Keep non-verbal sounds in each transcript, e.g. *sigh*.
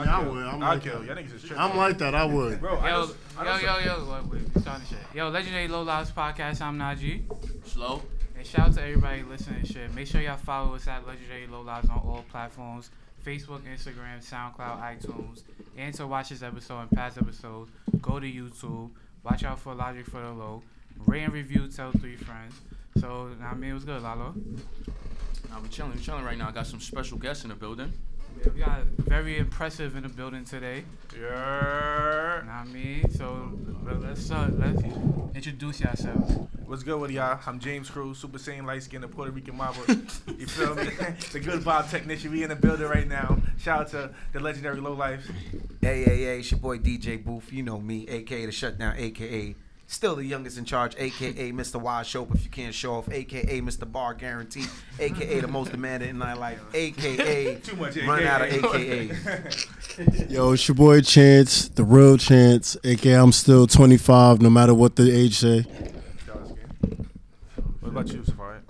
I'll Yeah, I would. I'm I'll like kill. that. Y'all niggas is tripping. I'm like that. I would. Bro, I Yo, just, I yo, just, yo, yo, *laughs* wait, wait, we starting shit. Yo, Legendary Low Lives Podcast, I'm Najee. Slow. And shout out to everybody listening shit. Make sure y'all follow us at Legendary Low Lives on all platforms Facebook, Instagram, SoundCloud, iTunes. And to watch this episode and past episodes, go to YouTube. Watch out for Logic for the Low. Rate and review, tell three friends. So, I mean, it was good, Lalo. Nah, we chilling, we chilling right now. I got some special guests in the building. Yeah, we got very impressive in the building today. yeah. Know what I mean? So, let- let's, uh, let's introduce yourselves. What's good with y'all? I'm James Cruz, Super Saiyan light Skin, skinned Puerto Rican mama. You feel me? *laughs* *laughs* the good vibe technician. We in the building right now. Shout out to the legendary Low Life. Hey, hey, hey, it's your boy DJ Boof. You know me, aka the Shutdown, aka still the youngest in charge, aka Mr. Wild Show if you can't show off, aka Mr. Bar Guarantee, aka the most demanded in my life, aka *laughs* Too much. run out of AKA. AKA. *laughs* Yo, it's your boy Chance, the real Chance, aka I'm still 25, no matter what the age say. What about you, Safari?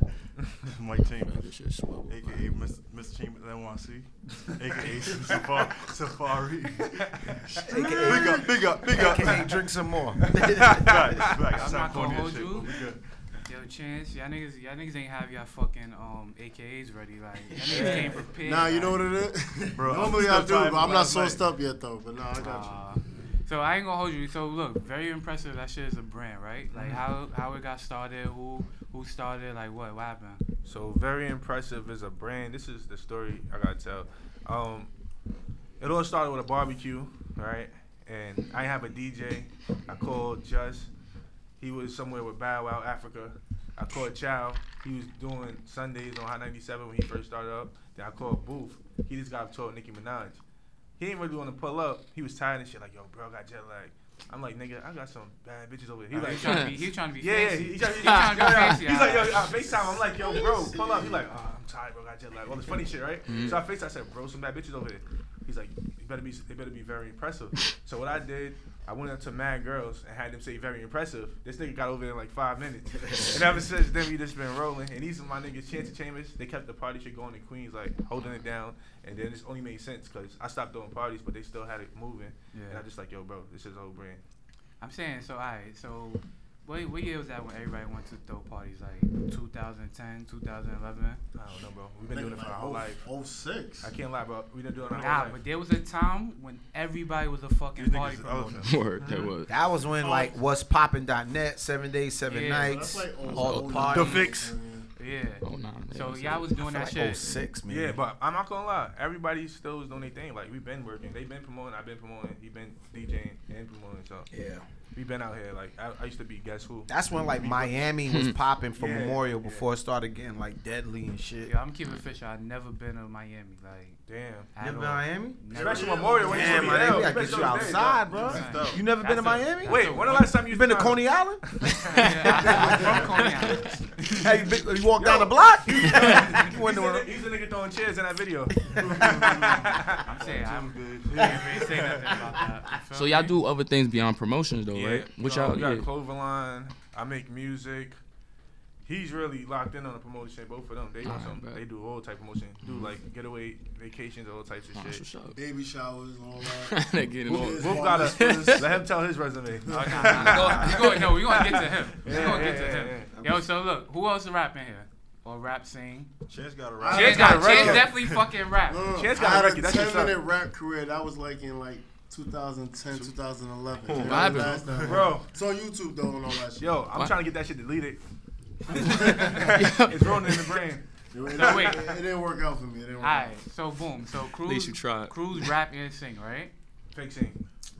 *laughs* Mike Chambers, This aka Miss, Miss Chambers NYC, *laughs* aka Safari. Safari. *laughs* big up, big up, big up. aka drink some more. Facts, facts. I I'm not gonna hold shit, you. but we good. Yo, Chance, y'all niggas, y'all niggas ain't have y'all fucking um AKAs ready. Like, y'all niggas came prepared. Nah, you know like, what it is? *laughs* Bro, Normally I do, but I'm not last night. up yet though. But nah, I got uh, so I ain't gonna hold you. So look, very impressive. That shit is a brand, right? Mm-hmm. Like how how it got started, who who started, like what what happened? So very impressive as a brand. This is the story I gotta tell. Um, it all started with a barbecue, right? And I have a DJ. I called Just. He was somewhere with Bow Wow Africa. I called Chow. He was doing Sundays on Hot 97 when he first started up. Then I called Boof. He just got told Nicki Minaj. He didn't really want to pull up. He was tired and shit. Like, yo, bro, I got jet lag. I'm like, nigga, I got some bad bitches over here. He like, trying to be, he trying to be yeah, yeah, fancy. he, he, trying- he, He trying to be fancy. He's like, yo, uh, FaceTime. I'm like, yo, bro, pull up. He's like, oh, I'm tired, bro. Got jet lag. All this funny shit, right? Mm-hmm. So I FaceTime. I said, bro, some bad bitches over here. He's like, you better be, they better be very impressive. So what I did, I went up to mad girls and had them say very impressive. This nigga got over there in like five minutes. and ever since then, we just been rolling. And these are my niggas, Chance Chambers. They kept the party shit going in Queens, like holding it down. And then it only made sense because I stopped doing parties, but they still had it moving. And I just like, yo, bro, this is old brand. I'm saying so. Alright, so what what year was that when everybody went to throw parties? Like 2010, 2011. I don't know, bro. We've been doing it for our whole life. Oh, oh six. I can't lie, bro. We've been doing it our Nah, whole life. but there was a time when everybody was a fucking These party niggas is promoter. elephants. *laughs* Word, that was. That was when oh. like what's poppin.net, seven days, seven Yeah, nights, That's like oh, all oh, the parties. The fix. Yeah. Oh, nah. So yeah, y'all was doing I that like shit. 06, man. Yeah, but I'm not gonna lie. Everybody still was doing their thing. Like we've been working. They've been promoting. I've been promoting. He's been DJing and promoting. So yeah. We been out here. Like I, I used to be guess who. That's when like Miami *laughs* was popping for Yeah, Memorial yeah. before it started getting like deadly and shit. Yeah, I'm keeping fish. I've never been to Miami. Like, Damn. at Never been to Miami? Never. Especially Memorial when you Damn, should be man, hell. we You gotta get you outside, bro. bro. That's. You never been to That's a- Miami? Wait, when the last time you You been to Coney Island? *laughs* *laughs* I'm from Coney Island. hey, you, been, you walk down the block? you He's went to nigga- he's the nigga throwing chairs in that video. I'm saying, I'm good. say nothing about that. So y'all do other things beyond promotions though, yeah. Right? Which So y'all, we got yeah. a clothing line. I make music. He's really locked in on the promotion. Both of them, they do Alright, some. bet. They do all type of promotion. Do mm-hmm. like getaway vacations, all types of Oh, shit. what's. Baby showers and all that. *laughs* They getting all- Wolf- Wolf gotta this is- let him tell his resume. Nah, nah, we go, no, we gonna get to him. We Yeah, gonna yeah, get to yeah, him. yeah. Yo, so look, who else is rapping here? Or rap sing? Chance got a rap. Chance, got a got, Chance definitely fucking rap. No, no, Chance got a had record. a ten minute rap career. That was like in like 2010, 2011. What That happened? Bro. It's on YouTube though and all that shit. Yo, I'm What? trying to get that shit deleted. *laughs* it's rolling in the brain. It, it, So wait. it, it didn't work out for me. It didn't work Alright, out. so boom. So Cruz, least you tried. Cruz rap and sing, right? Fake sing.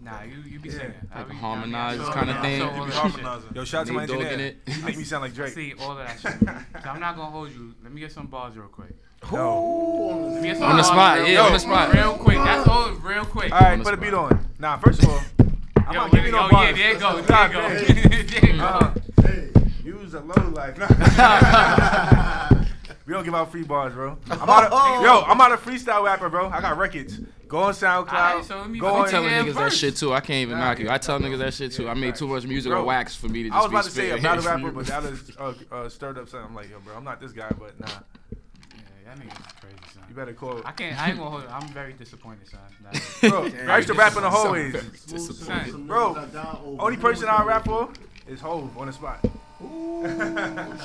Nah, you you be Yeah. singing. I Like be- a harmonized I be- kinda thing. saw You all be harmonizing. Yo, shout out to my Nate Dogg engineer. it. You make me sound like *laughs* I Drake. see all of that shit. so I'm not gonna hold you. Let me get some bars real quick. Yo. Let me get some On the spot, real yeah, quick. on the spot. Real quick. That's all. Real quick. All right, the put a beat on. Nah, first of all, I'm Yo, not giving yo, you no yeah, bars. there you go. There Stop you go. it. There you go. *laughs* Uh, Hey, use a low life. *laughs* *laughs* we don't give out free bars, bro. I'm out of, yo, I'm out of freestyle rapper, bro. I got records. Go on SoundCloud. Alright, so go on. I'm telling Yeah, niggas that shit too. I can't even Nah, knock you. I tell nah, niggas that shit too. yeah, I made too much music Bro, on wax for me to just I was about to say a spitting battle hits. rapper, but that is uh, uh, stirred up something. I'm like, yo, bro, I'm not this guy, but nah. Yeah, That nigga's crazy, son. You better call. I can't. I ain't gonna hold. it. I'm very disappointed, son. *laughs* Bro, I used to rap in the hallways. son, Bro, Only person I rap for is Hove on the spot. Ooh, shit. What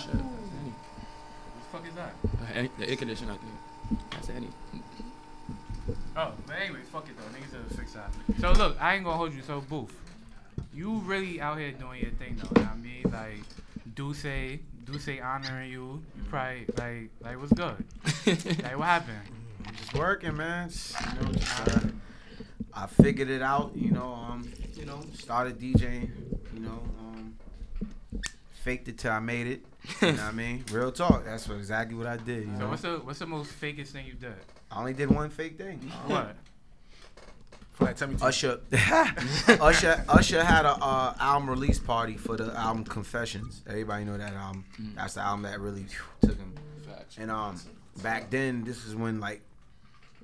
the fuck is that? Uh, any- the air conditioner, I think. That's any. Oh, but anyway, fuck it though. Niggas will fix that. So look, I ain't gonna hold you. So Boof, you really out here doing your thing though. You know what I mean, like Duce, Duce honoring you. You probably like, like what's good? *laughs* like what happened? Just working, man. You know, just, uh, I figured it out. You know, um, you know, started DJing. You know, um, faked it till I made it. You know what I *laughs* mean? Real talk. That's what, exactly what I did. You So know, what's the what's the most fakest thing you did? I only did one fake thing. What? Like, tell me. Usher, *laughs* Usher, Usher had a uh, album release party for the album Confessions. Everybody know that album. That's the album that really phew, took him. Facts. And um, back then, this is when like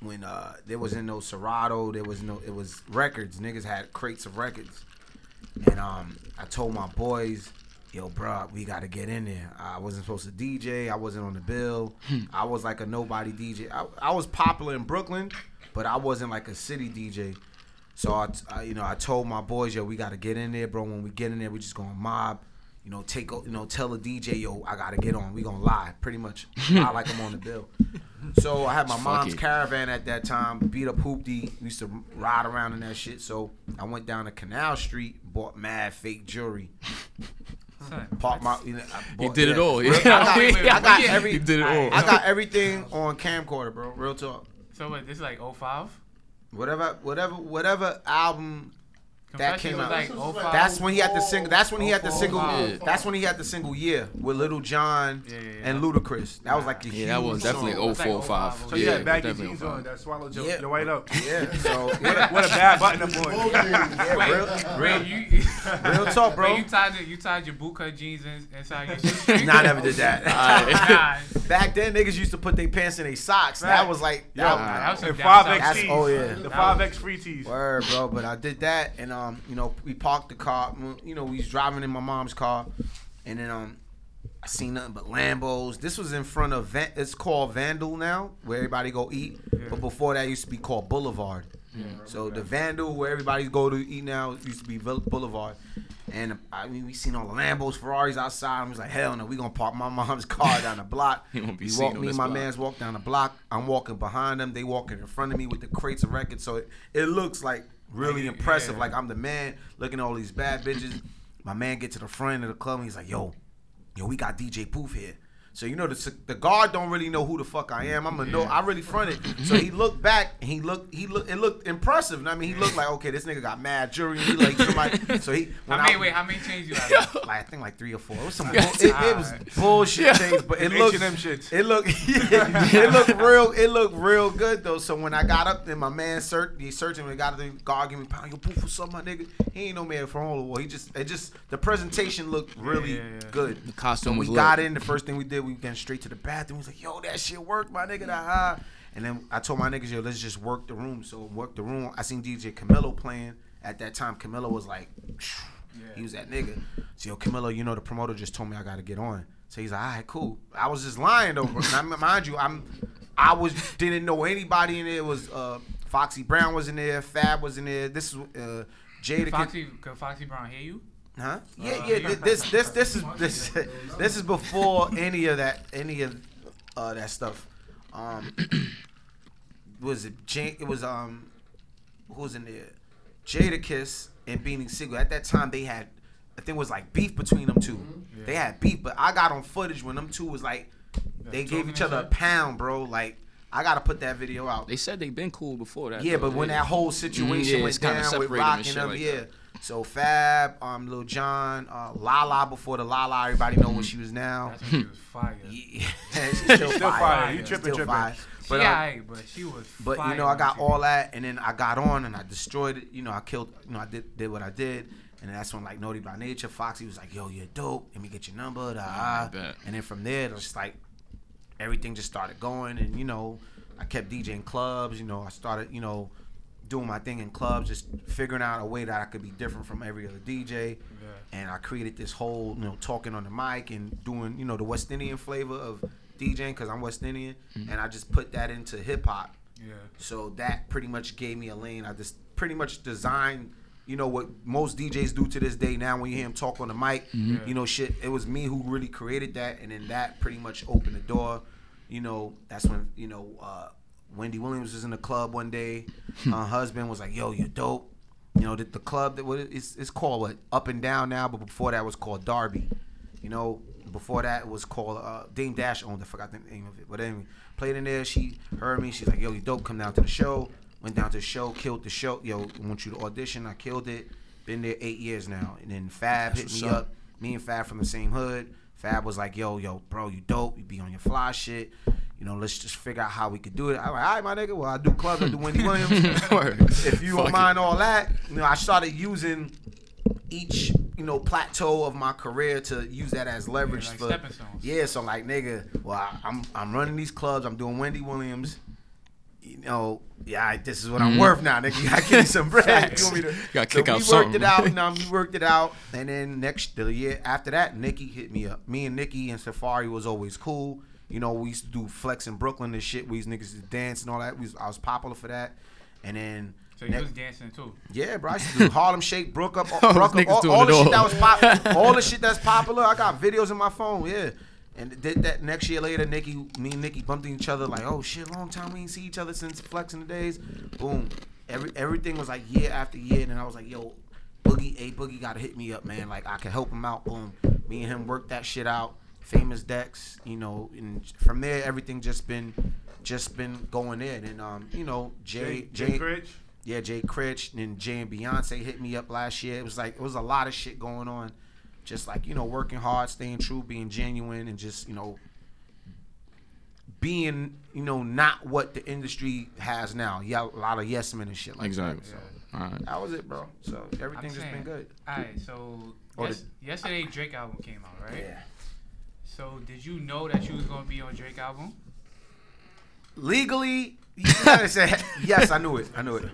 when uh there wasn't no Serato, there was no it was records. Niggas had crates of records. And um, I told my boys, yo, bro, we got to get in there. I wasn't supposed to DJ. I wasn't on the bill. I was like a nobody DJ. I, I was popular in Brooklyn, but I wasn't like a city DJ. So I, I you know, I told my boys, yo, we got to get in there, bro. When we get in there, we just gonna mob. You know, take you know, tell the DJ, yo, I gotta get on. We gonna lie, pretty much. *laughs* I like I'm on the bill. So I had my Fuck mom's it. caravan at that time, beat up hoopty. We used to ride around in that shit. So I went down to Canal Street, bought mad fake jewelry. Son, Parked my, you know, I He bought- did it all. Yeah. I *laughs* got, Wait, wait, I got every, He did it all. I got everything on camcorder, bro. Real talk. So what? This is like 05? Whatever, whatever, whatever album that came out. like 05. That's when he had the single. That's when he had the oh single. Yeah. That's when he had the single year with Lil Jon Yeah, yeah, yeah. and Ludacris. That was like a Yeah, huge that was definitely song. It's like 04 05. 05. So you yeah, had baggy jeans 05. on that swallowed your, Yeah. your white up. Yeah. *laughs* So What a, what a bad button up on. yeah, real, real, you, *laughs* real talk, bro. You tied the, you tied your bootcut jeans inside your shoe. *laughs* Nah, I never did that. Back then, niggas used to put their pants in their socks. That was like, Yo, that that was some Five X. That's- tees. oh, yeah. The five X free tees. Word, bro. But I did that, and um, you know, we parked the car. You know, we was driving in my mom's car, and then um, I seen nothing but Lambos. This was in front of Van- it's called Vandal now, where everybody go eat. But before that, used to be called Boulevard. So the Vandal, where everybody go to eat now, used to be Boulevard. And I mean, we seen all the Lambos, Ferraris outside. I was like, hell no, we gonna park my *laughs* mom's car down the block. *laughs* He won't be we walk, me and my block. man's walk down the block. I'm walking behind them. They walking in front of me with the crates of records. So it, it looks like really Like, impressive. yeah. Like I'm the man looking at all these bad bitches. My man get to the front of the club and he's like, yo, yo, we got DJ Boof here. So you know the the guard don't really know who the fuck I am. I'm a no. I really fronted. So he looked back and he looked. He looked. It looked impressive. And I mean, he looked like okay, this nigga got mad jewelry. He like somebody. *laughs* So he. when How many? I- Wait, how many chains you have? *laughs* like I think like three or four. It was some. *laughs* bull- it, it was bullshit chains, but it H looked. and M shits. It looked. it looked real. It looked real good though. So when I got up there, my man search. He searching. We got the guard give me pound. Yo, Boof for something, my nigga. He ain't no man from all the war. He just. It just. The presentation looked really yeah, yeah. good. The costume When we was got lit. in, the first thing we did, we went straight to the bathroom. We was like, yo, that shit worked, my nigga. Da, ha. And then I told my niggas, yo, let's just work the room. So work the room. I seen DJ Camilo playing. At that time, Camilo was like, he was that nigga. So yo, Camilo, you know, the promoter just told me I gotta get on. So he's like, all right, cool. I was just lying though. bro. Now, *laughs* mind you, I'm, I was didn't know anybody in there. It was uh, Foxy Brown was in there, Fab was in there. This is uh, Jada. Kid- Foxy, could Foxy Brown hear you? Huh? Yeah, Uh, yeah. yeah. This, this, this is this, this is before any of that, any of uh, that stuff. Um, *coughs* was it? J- it was um, who was in there? Jadakiss and Beanie Sigel. At that time, they had, I think it was like beef between them 2 They had beef, but I got on footage when them two was like, they gave each other a pound, bro. Like, I gotta put that video out. They said they've been cool before that. Yeah, though. but when that whole situation Mm, yeah, went down with separated Rock and and them, like yeah. that. So Fab, um, Lil Jon, uh, Lala before the Lala, everybody know what she was now. That's when she was fire. *laughs* Yeah, *laughs* she's still, Still fire. fire. You She's tripping, still tripping. fire. She But, uh, alright, but she was. but fire you know, I got she- all that, and then I got on and I destroyed it. You know, I killed. You know, I did did what I did, and then that's when like Naughty by Nature, Foxy was like, "Yo, you're dope. Let me get your number." Da, I bet. and then from there, it was just like everything just started going, and you know, I kept DJing clubs. You know, I started, you know, doing my thing in clubs, just figuring out a way that I could be different from every other DJ. And I created this whole, you know, talking on the mic and doing, you know, the West Indian flavor of DJing because I'm West Indian, Mm-hmm. and I just put that into hip hop. Yeah. So that pretty much gave me a lane. I just pretty much designed, you know, what most DJs do to this day. Now, when you hear him talk on the mic, Mm-hmm. you know, shit. It was me who really created that, and then that pretty much opened the door. You know, that's when you know uh, Wendy Williams was in the club one day. Her husband was like, "Yo, you're dope." You know, the, the club that what it's, it's called what Up and Down now, but before that was called Darby. You know, before that it was called uh, Dame Dash owned. I forgot the name of it, but anyway, played in there. She heard me. She's like, "Yo, you dope? Come down to the show." Went down to the show, killed the show. Yo, I want you to audition. I killed it. Been there eight years now. And then Fab hit me up. up. Me and Fab from the same hood. Fab was like, "Yo, yo, bro, you dope. You be on your fly shit. You know, let's just figure out how we could do it." I'm like, "All right, my nigga. Well, I do clubs. I do Wendy *laughs* Williams. If you Fuck don't it. mind all that, you know, I started using each, you know, plateau of my career to use that as leverage like for stepping stones. Yeah, so like nigga, well, I- I'm I'm running these clubs. I'm doing Wendy Williams. You know, yeah, this is what I'm Mhm. worth now, nigga. You gotta give me some bread. *laughs* Facts. You want me to? Gotta so kick we out worked it out. *laughs* Now we worked it out, and then next the year after that, Nicki hit me up. Me and Nicki and Safari was always cool. You know, we used to do flex in Brooklyn and shit. We used niggas to dance and all that. We was, I was popular for that, and then. So you next- was dancing too. yeah, bro. I used to do *laughs* Harlem Shake, Brook up, All Brook up, niggas all, doing all the shit that was pop, all the shit that's popular. I got videos in my phone, yeah. And did that next year later, Nicki, me and Nicki bumped each other like, oh shit, long time we ain't see each other since flexing the days. Boom, every everything was like year after year, and then I was like, yo, Boogie, a Boogie got to hit me up, man. Like I can help him out. Boom, me and him worked that shit out. Famous decks, you know, and from there everything just been just been going in, and um, you know, Jay, Jay, Jay, Jay Critch. yeah, Jay Critch and Jay and Beyonce hit me up last year. It was like it was a lot of shit going on. Just like, you know, working hard, staying true, being genuine and just, you know, being, you know, not what the industry has now. Yeah, a lot of yes men and shit like Exactly. that. Yeah. All right. That was it, bro. So everything I'm just been good. Alright, so Or yes, yesterday Drake album came out, right? Yeah. So did you know that you was gonna be on Drake album? Legally, you gotta say yes, I knew it. I knew it.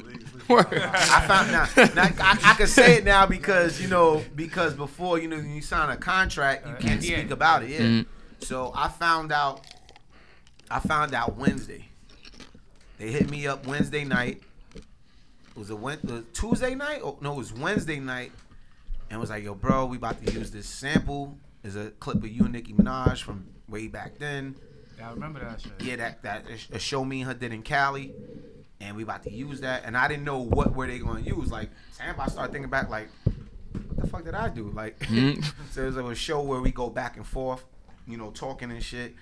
I found now, now I, I can say it now because you know because before you know when you sign a contract you can't speak about it. Yeah. Mhm. So I found out. I found out Wednesday. They hit me up Wednesday night. Was it Wed- uh, Tuesday night? Oh no, it was Wednesday night, and was like, "Yo, bro, we about to use this sample. Is a clip of you and Nicki Minaj from way back then. Yeah, I remember that shit. Yeah, that that a show me and her did in Cali, and we about to use that. And I didn't know what were they going to use. Like, Sam, I started thinking back, like, what the fuck did I do? Like, *laughs* Mhm. so it was like a show where we go back and forth, you know, talking and shit.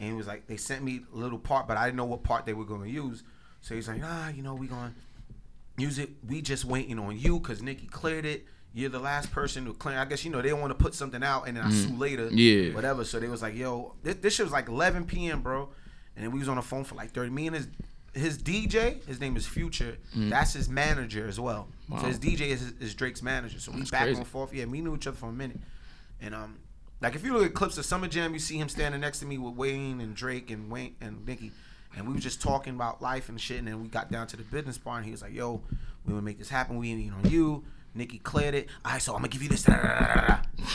And it was like they sent me a little part, but I didn't know what part they were going to use. So he's like, nah, you know, we going to use it. We just waiting on you because Nicki cleared it. You're the last person to claim. I guess you know they don't want to put something out and then I sue later. Yeah. Whatever. So they was like, yo, this, this shit was like 11 p.m., bro. And then we was on the phone for like 30. Me and his his DJ, his name is Future. That's his manager as well. Wow. So his DJ is, is Drake's manager. So we That's back crazy. and forth. Yeah, we knew each other for a minute. And um, like if you look at clips of Summer Jam, you see him standing next to me with Wayne and Drake and Wayne and Nicki. And we was just talking about life and shit. And then we got down to the business part. And he was like, "Yo, we gonna make this happen. We ain't on you." Nicki cleared it. All right, so I'm gonna give you this.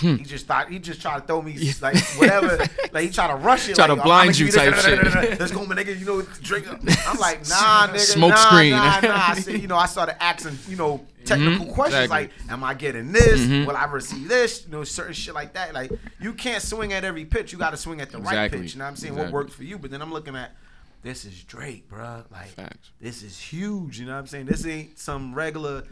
he just thought he just tried to throw me like whatever. *laughs* like he tried to rush it. Try like, to blind you this, type shit. *laughs* Let's go, nigga. You know, drink. I'm *laughs* like, nah, nigga. Smoke nah, screen. Nah, nah. I said, you know, I started asking, you know, technical Mhm, questions exactly. like, am I getting this? Mhm. Will I receive this? You know, certain shit like that. Like, you can't swing at every pitch. You got to swing at the right pitch. You know what I'm saying? Exactly. What works for you? But then I'm looking at, this is Drake, bro. Like, Facts. this is huge. You know what I'm saying? This ain't some regular.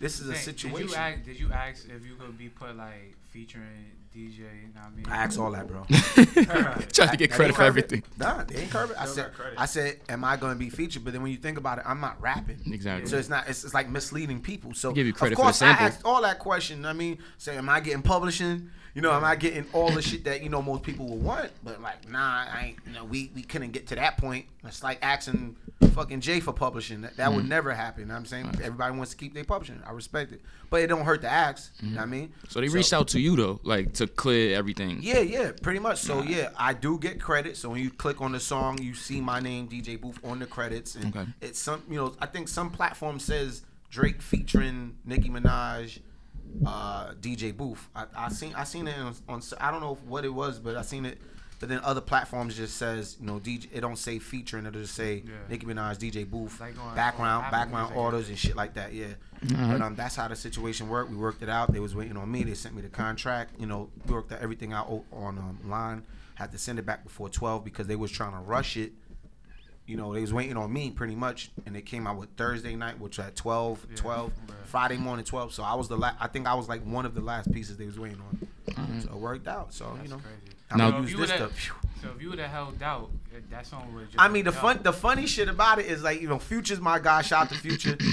This is a situation. Did you ask? Did you ask if you could be put like featuring DJ? You know I mean? I asked all that, bro. *laughs* Trying to get credit for everything. Nah, they ain't curve it. I said. I said, am I going to be featured? But then when you think about it, I'm not rapping. Exactly. So it's not. It's, it's like misleading people. So Give you credit of for the course, I asked all that question. I mean, say, am I getting publishing? You know, am I getting all the shit that you know most people will want? But like, nah, I ain't. You know, we we couldn't get to that point. It's like asking fucking Jay for publishing. That, that would Mm-hmm. never happen. You know what I'm saying everybody wants to keep their publishing. I respect it, but it don't hurt to ask. You know what I mean? Mm-hmm. So they reached out to you though, like to clear everything. Yeah, yeah, pretty much. So yeah, I do get credit. So when you click on the song, you see my name, DJ Boof, on the credits, and Okay. it's some. You know, I think some platform says Drake featuring Nicki Minaj, uh, DJ Boof. I, I seen I seen it on, on. I don't know what it was, but I seen it. But then other platforms just says, you know, DJ. It don't say featuring. It'll just say Yeah. Nicki Minaj, DJ Boof, Like on- background, on background Music. orders and shit like that. Yeah. But um, that's how the situation worked. We worked it out. They was waiting on me. They sent me the contract. You know, we worked out everything out o- on um, line. Had to send it back before twelve because they was trying to rush it. You know, they was waiting on me pretty much, and it came out with Thursday night, which at 12, Yeah, 12, right. Friday morning twelve. So I was the last. I think I was like one of the last pieces they was waiting on. So it worked out. So That's you know, crazy. I'm Now- gonna use this stuff. So if you would have held out, that song would. I mean, the fun, the funny shit about it is like, you know, Future's my guy. Shout out to Future. *laughs*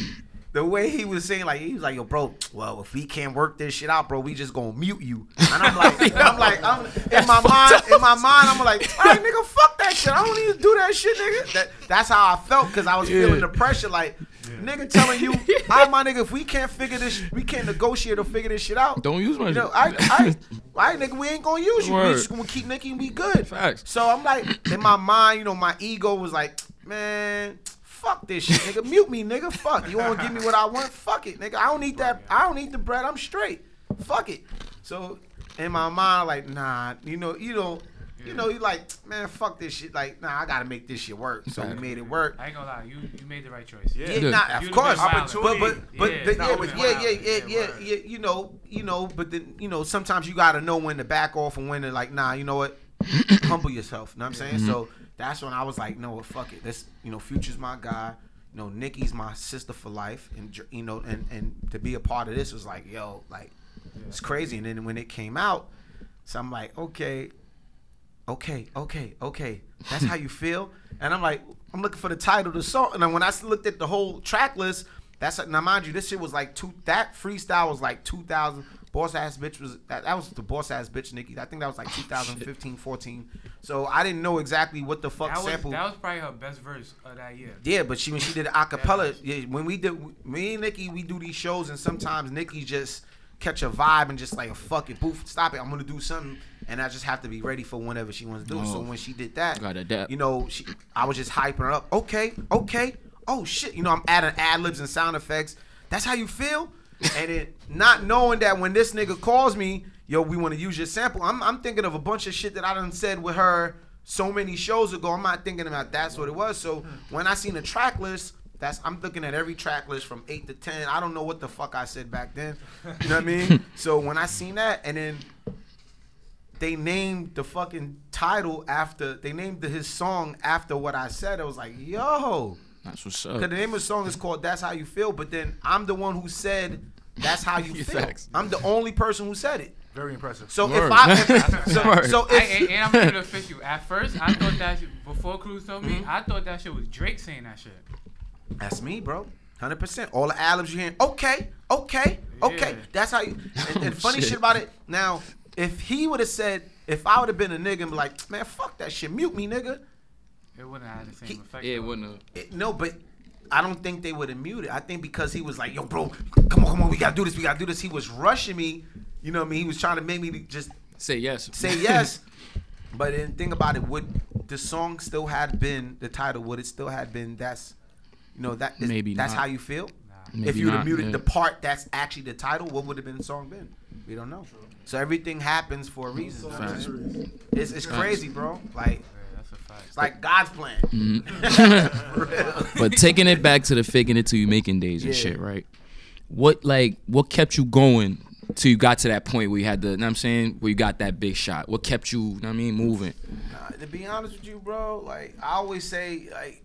the way he was saying, like, he was like, "Yo, bro, well, if we can't work this shit out, bro, we just gonna mute you." And I'm like, *laughs* I'm like, I'm in my mind, in my mind, I'm like, *laughs* all right, nigga, fuck that shit. I don't need to do that shit, nigga. That, that's how I felt because I was feeling the pressure, like. Nigga telling you, *laughs* I my nigga, if we can't figure this, we can't negotiate or figure this shit out. Don't use my You know, shit. I, I, I, nigga, we ain't gonna use you. We just gonna keep Nicki and be good. Facts. So I'm like, in my mind, you know, my ego was like, man, fuck this shit, nigga. Mute me, nigga. Fuck. You wanna give me what I want? Fuck it, nigga. I don't need that. I don't need the bread. I'm straight. Fuck it. So in my mind, like, nah, you know, you know, you know, you like, man, fuck this shit. Like, nah, I gotta make this shit work. So we made it work. I ain't gonna lie, you you made the right choice. Yeah. Yeah, Yeah. nah, of course, been but but but Yeah. but yeah, but yeah, yeah, yeah, Yeah, yeah, yeah, you know, you know, but then you know, sometimes you gotta know when to back off and when to like, nah, you know what, humble yourself. You know what I'm saying? Mm-hmm. So that's when I was like, no, fuck it. This, you know, Future's my guy. You know, Nicki's my sister for life, and you know, and and to be a part of this was like, yo, like, it's crazy. And then when it came out, so I'm like, okay, okay, okay, okay. That's how you *laughs* feel. And I'm like, I'm looking for the title of the song. And then when I looked at the whole track list, that's now mind you, this shit was like two. That freestyle was like 2000. Boss ass bitch was that, that was the boss ass bitch Nicki. I think that was like *laughs* 2015, 14. So I didn't know exactly what the fuck That was sample. that was probably her best verse of that year. Yeah, but she when she did a cappella, yeah, when we did me and Nicki, we do these shows and sometimes Nicki just catch a vibe and just like fuck it, boof, stop it, I'm gonna do something, and I just have to be ready for whenever she wants to do. it. So Oh. when she did that, you know, she, I was just hyping her up. Okay, okay, oh shit, you know, I'm adding ad libs and sound effects. That's how you feel, and it not knowing that when this nigga calls me, yo, we want to use your sample. I'm I'm thinking of a bunch of shit that I done said with her so many shows ago. I'm not thinking about that's what it was. So when I seen the track list. That's I'm looking at every track list from eight to ten. I don't know what the fuck I said back then. You know what I mean? *laughs* so when I seen that, and then they named the fucking title after they named the, his song after what I said. I was like, yo, That's what's because the name of the song is called "That's How You Feel," but then I'm the one who said "That's How You *laughs* Feel." Facts. I'm the only person who said it. Very impressive. So *laughs* Word. if I, if, so, Word. so I, if and, and I'm gonna keep it official. At first, I thought that shit, before Cruz told me, Mm-hmm. I thought that shit was Drake saying that shit. That's me, bro. Hundred percent. All the albums you hearing, okay, okay, okay. Yeah. That's how you. And, and *laughs* funny shit. shit about it. Now, if he would have said, if I would have been a nigga and be like, man, fuck that shit, mute me, nigga. It wouldn't have had the same He- effect. Yeah, it wouldn't have. It- no, but I don't think they would have muted. I think because he was like, yo, bro, come on, come on, we gotta do this, we gotta do this. He was rushing me. You know what I mean? He was trying to make me just Say yes. say *laughs* yes. but then think about it, would the song still had been the title? Would it still had been that's you know that is, Maybe that's not. how you feel? Maybe if you would have muted yeah. the part that's actually the title, what would have been the song been? We don't know. So everything happens for a reason. It's, it's crazy, bro. Like Yeah, that's a fact. It's like God's plan. Mm-hmm. *laughs* But taking it back to the faking it till you making days and Yeah. shit, right? What like what kept you going till you got to that point where you had the, you know what I'm saying, where you got that big shot? What kept you, you know what I mean, moving? Nah, to be honest with you, bro, like I always say, like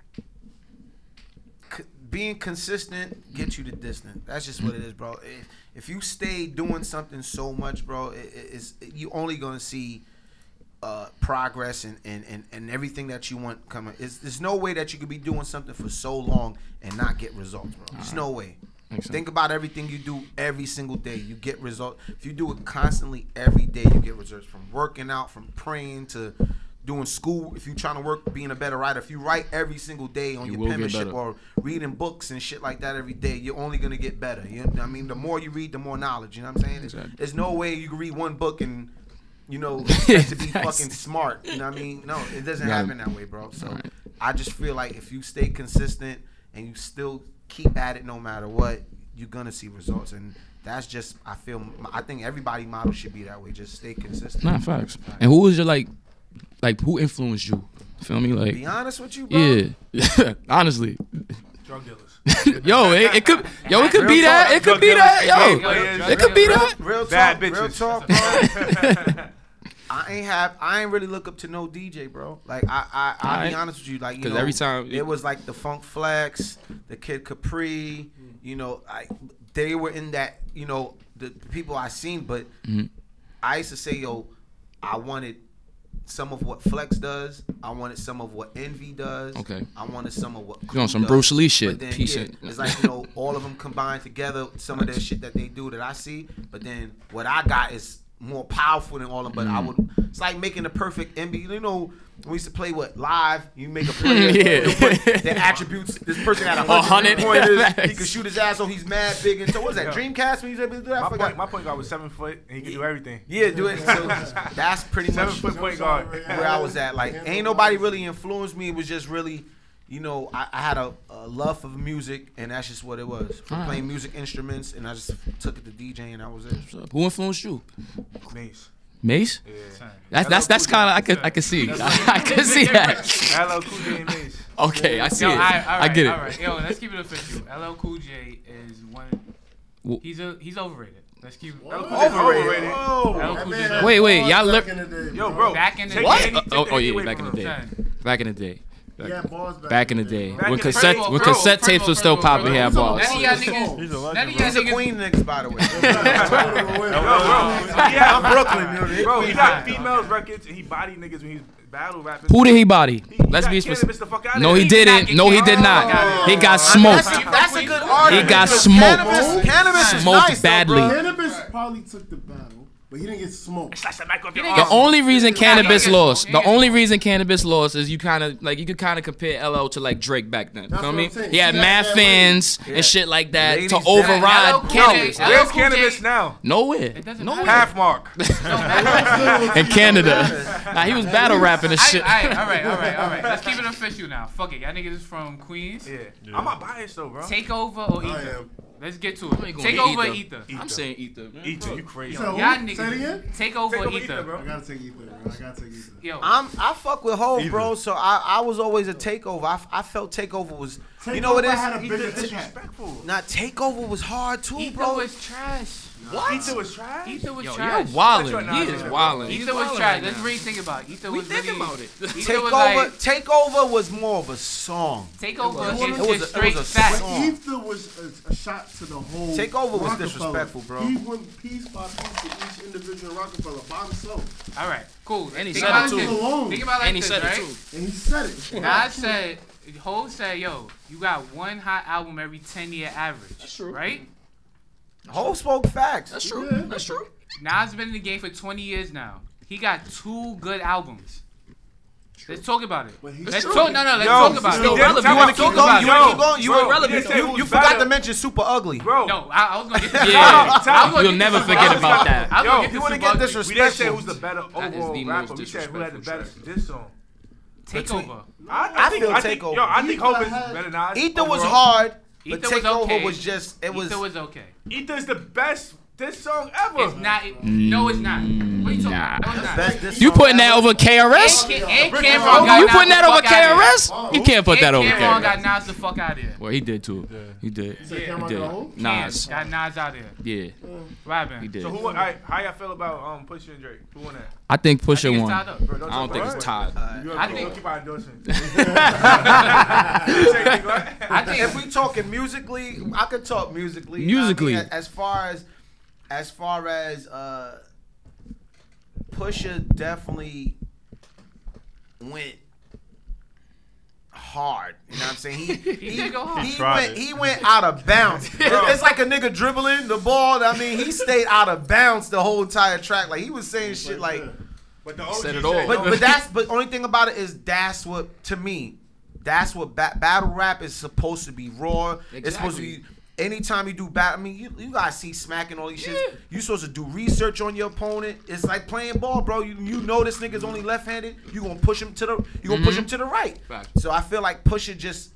c- being consistent gets you the distance. That's just what it is, bro. If, if you stay doing something so much, bro, it, it- it's you only gonna see uh, progress and, and, and, and everything that you want coming. It's, there's no way that you could be doing something for so long and not get results, bro. There's no way. Think about everything you do every single day. You get results. If you do it constantly every day, you get results. From working out, from praying to doing school. If you're trying to work, being a better writer. If you write every single day on You your penmanship or reading books and shit like that every day, you're only gonna get better. You know, I mean, the more you read, the more knowledge. You know what I'm saying? Exactly. There's no way you can read one book and you know *laughs* to be fucking smart. You know what I mean? No, it doesn't Gotta- happen that way, bro. So Alright. I just feel like if you stay consistent and you still keep at it no matter what, you're gonna see results. And that's just I feel I think everybody model should be that way. Just stay consistent. Nah, facts. And who was your like like who influenced you? Feel me? Like Be honest with you, bro. yeah, *laughs* honestly, Drug dealers. *laughs* yo, it, it could, yo, it could Real be that, it could be that, yo, Yo, it could be that. Real Bad talk, real bitches. talk, bro. I ain't have, I ain't really look up to no DJ, bro. Like I, I, I'll be honest with you, like you know, every time- it was like the Funk Flex, the Kid Capri, you know, I, they were in that, you know, the people I seen, but Mhm. I used to say, yo, I wanted some of what Flex does. I wanted some of what Envy does. Okay. I wanted some of what You on some Clue Bruce. Lee shit, But then, piece yeah, of- it's like you know, all of them combined together. Some of the shit that they do that I see, but then what I got is more powerful than all of them. But Mm. I would. It's like making the perfect NBA. You know, we used to play what live. You make a *laughs* player. Yeah. you put the attributes. This person had a A hundred hundred. pointers. *laughs* he could shoot his ass off. He's mad big. And so what was that? Yo. Dreamcast when you was able to do that? My forgot. point, my point guard was seven foot and he could do everything. yeah, do it. So that's pretty Seven much foot point guard. where I was at. Like, ain't nobody really influenced me. It was just really, you know, I, I had a, a love for music, and that's just what it was. For Alright. playing music instruments, and I just took it to DJ, and that was it. Who influenced you? Mase. Mase? Yeah. That's that's that's kind of I could I could see *laughs* I could see that. LL Cool J and Mase. Okay, I see Yo, it. all right, all I get it. All right, Yo, let's keep it official. LL Cool J is one. He's a he's overrated. Let's keep. LL Cool J is overrated. LL That Cool man Wait, wait, y'all back li- in the day, Yo, bro. Back in the take day. any- Oh, oh, yeah, back in the day. Back in the day. He had bars back, Back in the day. Back When cassette first when first of all, cassette first tapes were still first of all, popping, he first had of all. None of y'all He's a niggas. legend, bro. y'all *laughs* He's a. Queen niggas, by the way. Yo, bro. He I'm had, Brooklyn, you know. bro, he got females records and he body niggas when he was battle rapping. Who did he body? He- he Let's got be specific. the fuck outta No, he He did didn't. No, he did Canibus. not. He got That's smoked. a, that's a good argument. He got smoked. Canibus, Canibus Smoked nice, badly. bro. Canibus probably took the battle, but he didn't get smoked. Slash the mic off your didn't The arm. only reason Canibus get lost, smoked. the He get only reason Canibus lost is you kind of like you could kind of compare LL to like Drake back then. That's know what me? I'm saying. He had See, mad that fans Yeah. and shit like that Ladies to back. LL override Cool J. Canibus. LL Where's Cool Canibus now? Nowhere. It doesn't Nowhere. Half mark. *laughs* In Canada. nah, he was battle rapping and shit. I, all right, all right, all right. Let's *laughs* keep it official now. Fuck it. Y'all niggas is from Queens. Yeah. I'm not biased though, bro. Takeover or I Ether? am. Let's get to it. Take over Ether. Ether. I'm saying ether. man. Ether, you crazy. So- Y'all Say it niggas. again? Take over Take over Ether. Ether, bro. I gotta take Ether. bro. I gotta take Ether. Yo, I'm I fuck with Hove, bro. So I, I was always a takeover. I, I felt takeover was you know what it Takeover had a bigger Ether impact. disrespectful. Not takeover was hard too, Ether bro. was trash. What? Ether was trash. Ether was Yo, trash. you're wildin'. That's He what is Nas wildin'. Ether was trash. Let's really think about it. Ether We was thinking really, about it. Ether was Takeover, like takeover was more of a song. takeover It is was a- just it was a facts. song. Ether was a, a shot to the whole. Takeover was disrespectful, bro. He went piece by piece to each individual Rockefeller by himself, All right, cool. And he think said it this. too. Alone. Think about it like And he this, said it right? too. and he said it. Nas said, Ho said, yo, you got one hot album every 10 year average. That's true. Right? Hove spoke facts. That's true. Yeah. That's true. Nas been in the game for 20 years now. He got two good albums. Let's talk about it. But Let's That's talk. No, no, let's Yo, talk about still it. relevant. You want to keep talk going? about You it. want to keep going? You, Bro, irrelevant. you you, you forgot better. to mention super ugly. Bro, No, I, I was gonna get to *laughs* Yeah. I was gonna You'll get never forget about that. I Yo, you wanna get Ugly. disres- we didn't say who's the better overall the rapper. most We said who had the better diss song. Takeover. I, I think, feel I think, Takeover. Yo, I think Ether Hov is better than Nas. Ether was hard, but Ether was takeover okay. was just it was. Ether was okay. Ether's the best diss song ever. It's not. It, no, it's not. What are you talking Nah. about? No, it's not. Best diss You putting that over KRS? And, and Cam'ron got You putting that over fuck outta here. KRS? You can't put that over Cam'ron KRS. got Nas the fuck out of here. Well, he did too. He did. said Yeah. He did. hold? Nas. Got Nas out there. Yeah, Robin. he did. So who? All right, how y'all feel about um Pusha and Drake? Who won that? I think I Pusha think it's won. tied up. Bro, I don't think it's it. tied. I think- keep our endorsement. *laughs* *laughs* *laughs* I think if we talking musically, I could talk musically. Musically. I mean, as far as as far as uh Pusha definitely went hard. You know what I'm saying? He *laughs* he, did go hard. he Tried went it. he went out of bounds. *laughs* It's like a nigga dribbling the ball. I mean, he stayed out of bounds the whole entire track. Like he was saying shit like But the OG Said it all. but but *laughs* that's but only thing about it is that's what to me, that's what ba- battle rap is supposed to be raw. It's supposed to be anytime you do battle, I mean, you, you gotta see smacking all these shit. You supposed to do research on your opponent. It's like playing ball, bro. You you know this nigga's only left handed. You gonna push him to the you gonna mm-hmm. push him to the right. Fact. So I feel like Pusha just,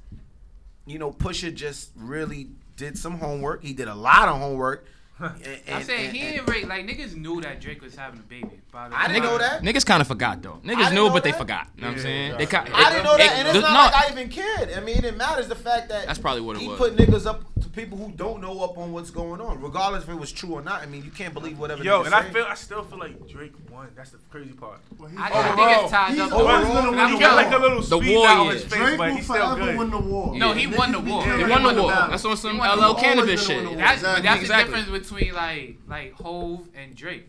you know, Pusha just really did some homework. He did a lot of homework. *laughs* And, I said and, he ain't rate like niggas knew that Drake was having a baby. By the I didn't know that. Niggas kind of forgot though. Niggas knew, but that. they forgot. You know yeah, what I'm saying? Yeah. They, I didn't know that, and it's not no. like I even cared. I mean, it matters the fact that that's probably what it he was. put niggas up people who don't know up on what's going on, regardless if it was true or not. I mean, you can't believe whatever. Yo, and. I feel I still feel like Drake won. That's the crazy part. Well, I, I, think it's tied up. Overall, he got like a little the speed war out his face, Drake but he's still good. Win the war. No, he won the war. He won the war. That's on some LL Canibus shit. That's that's the difference between like like Hove and Drake.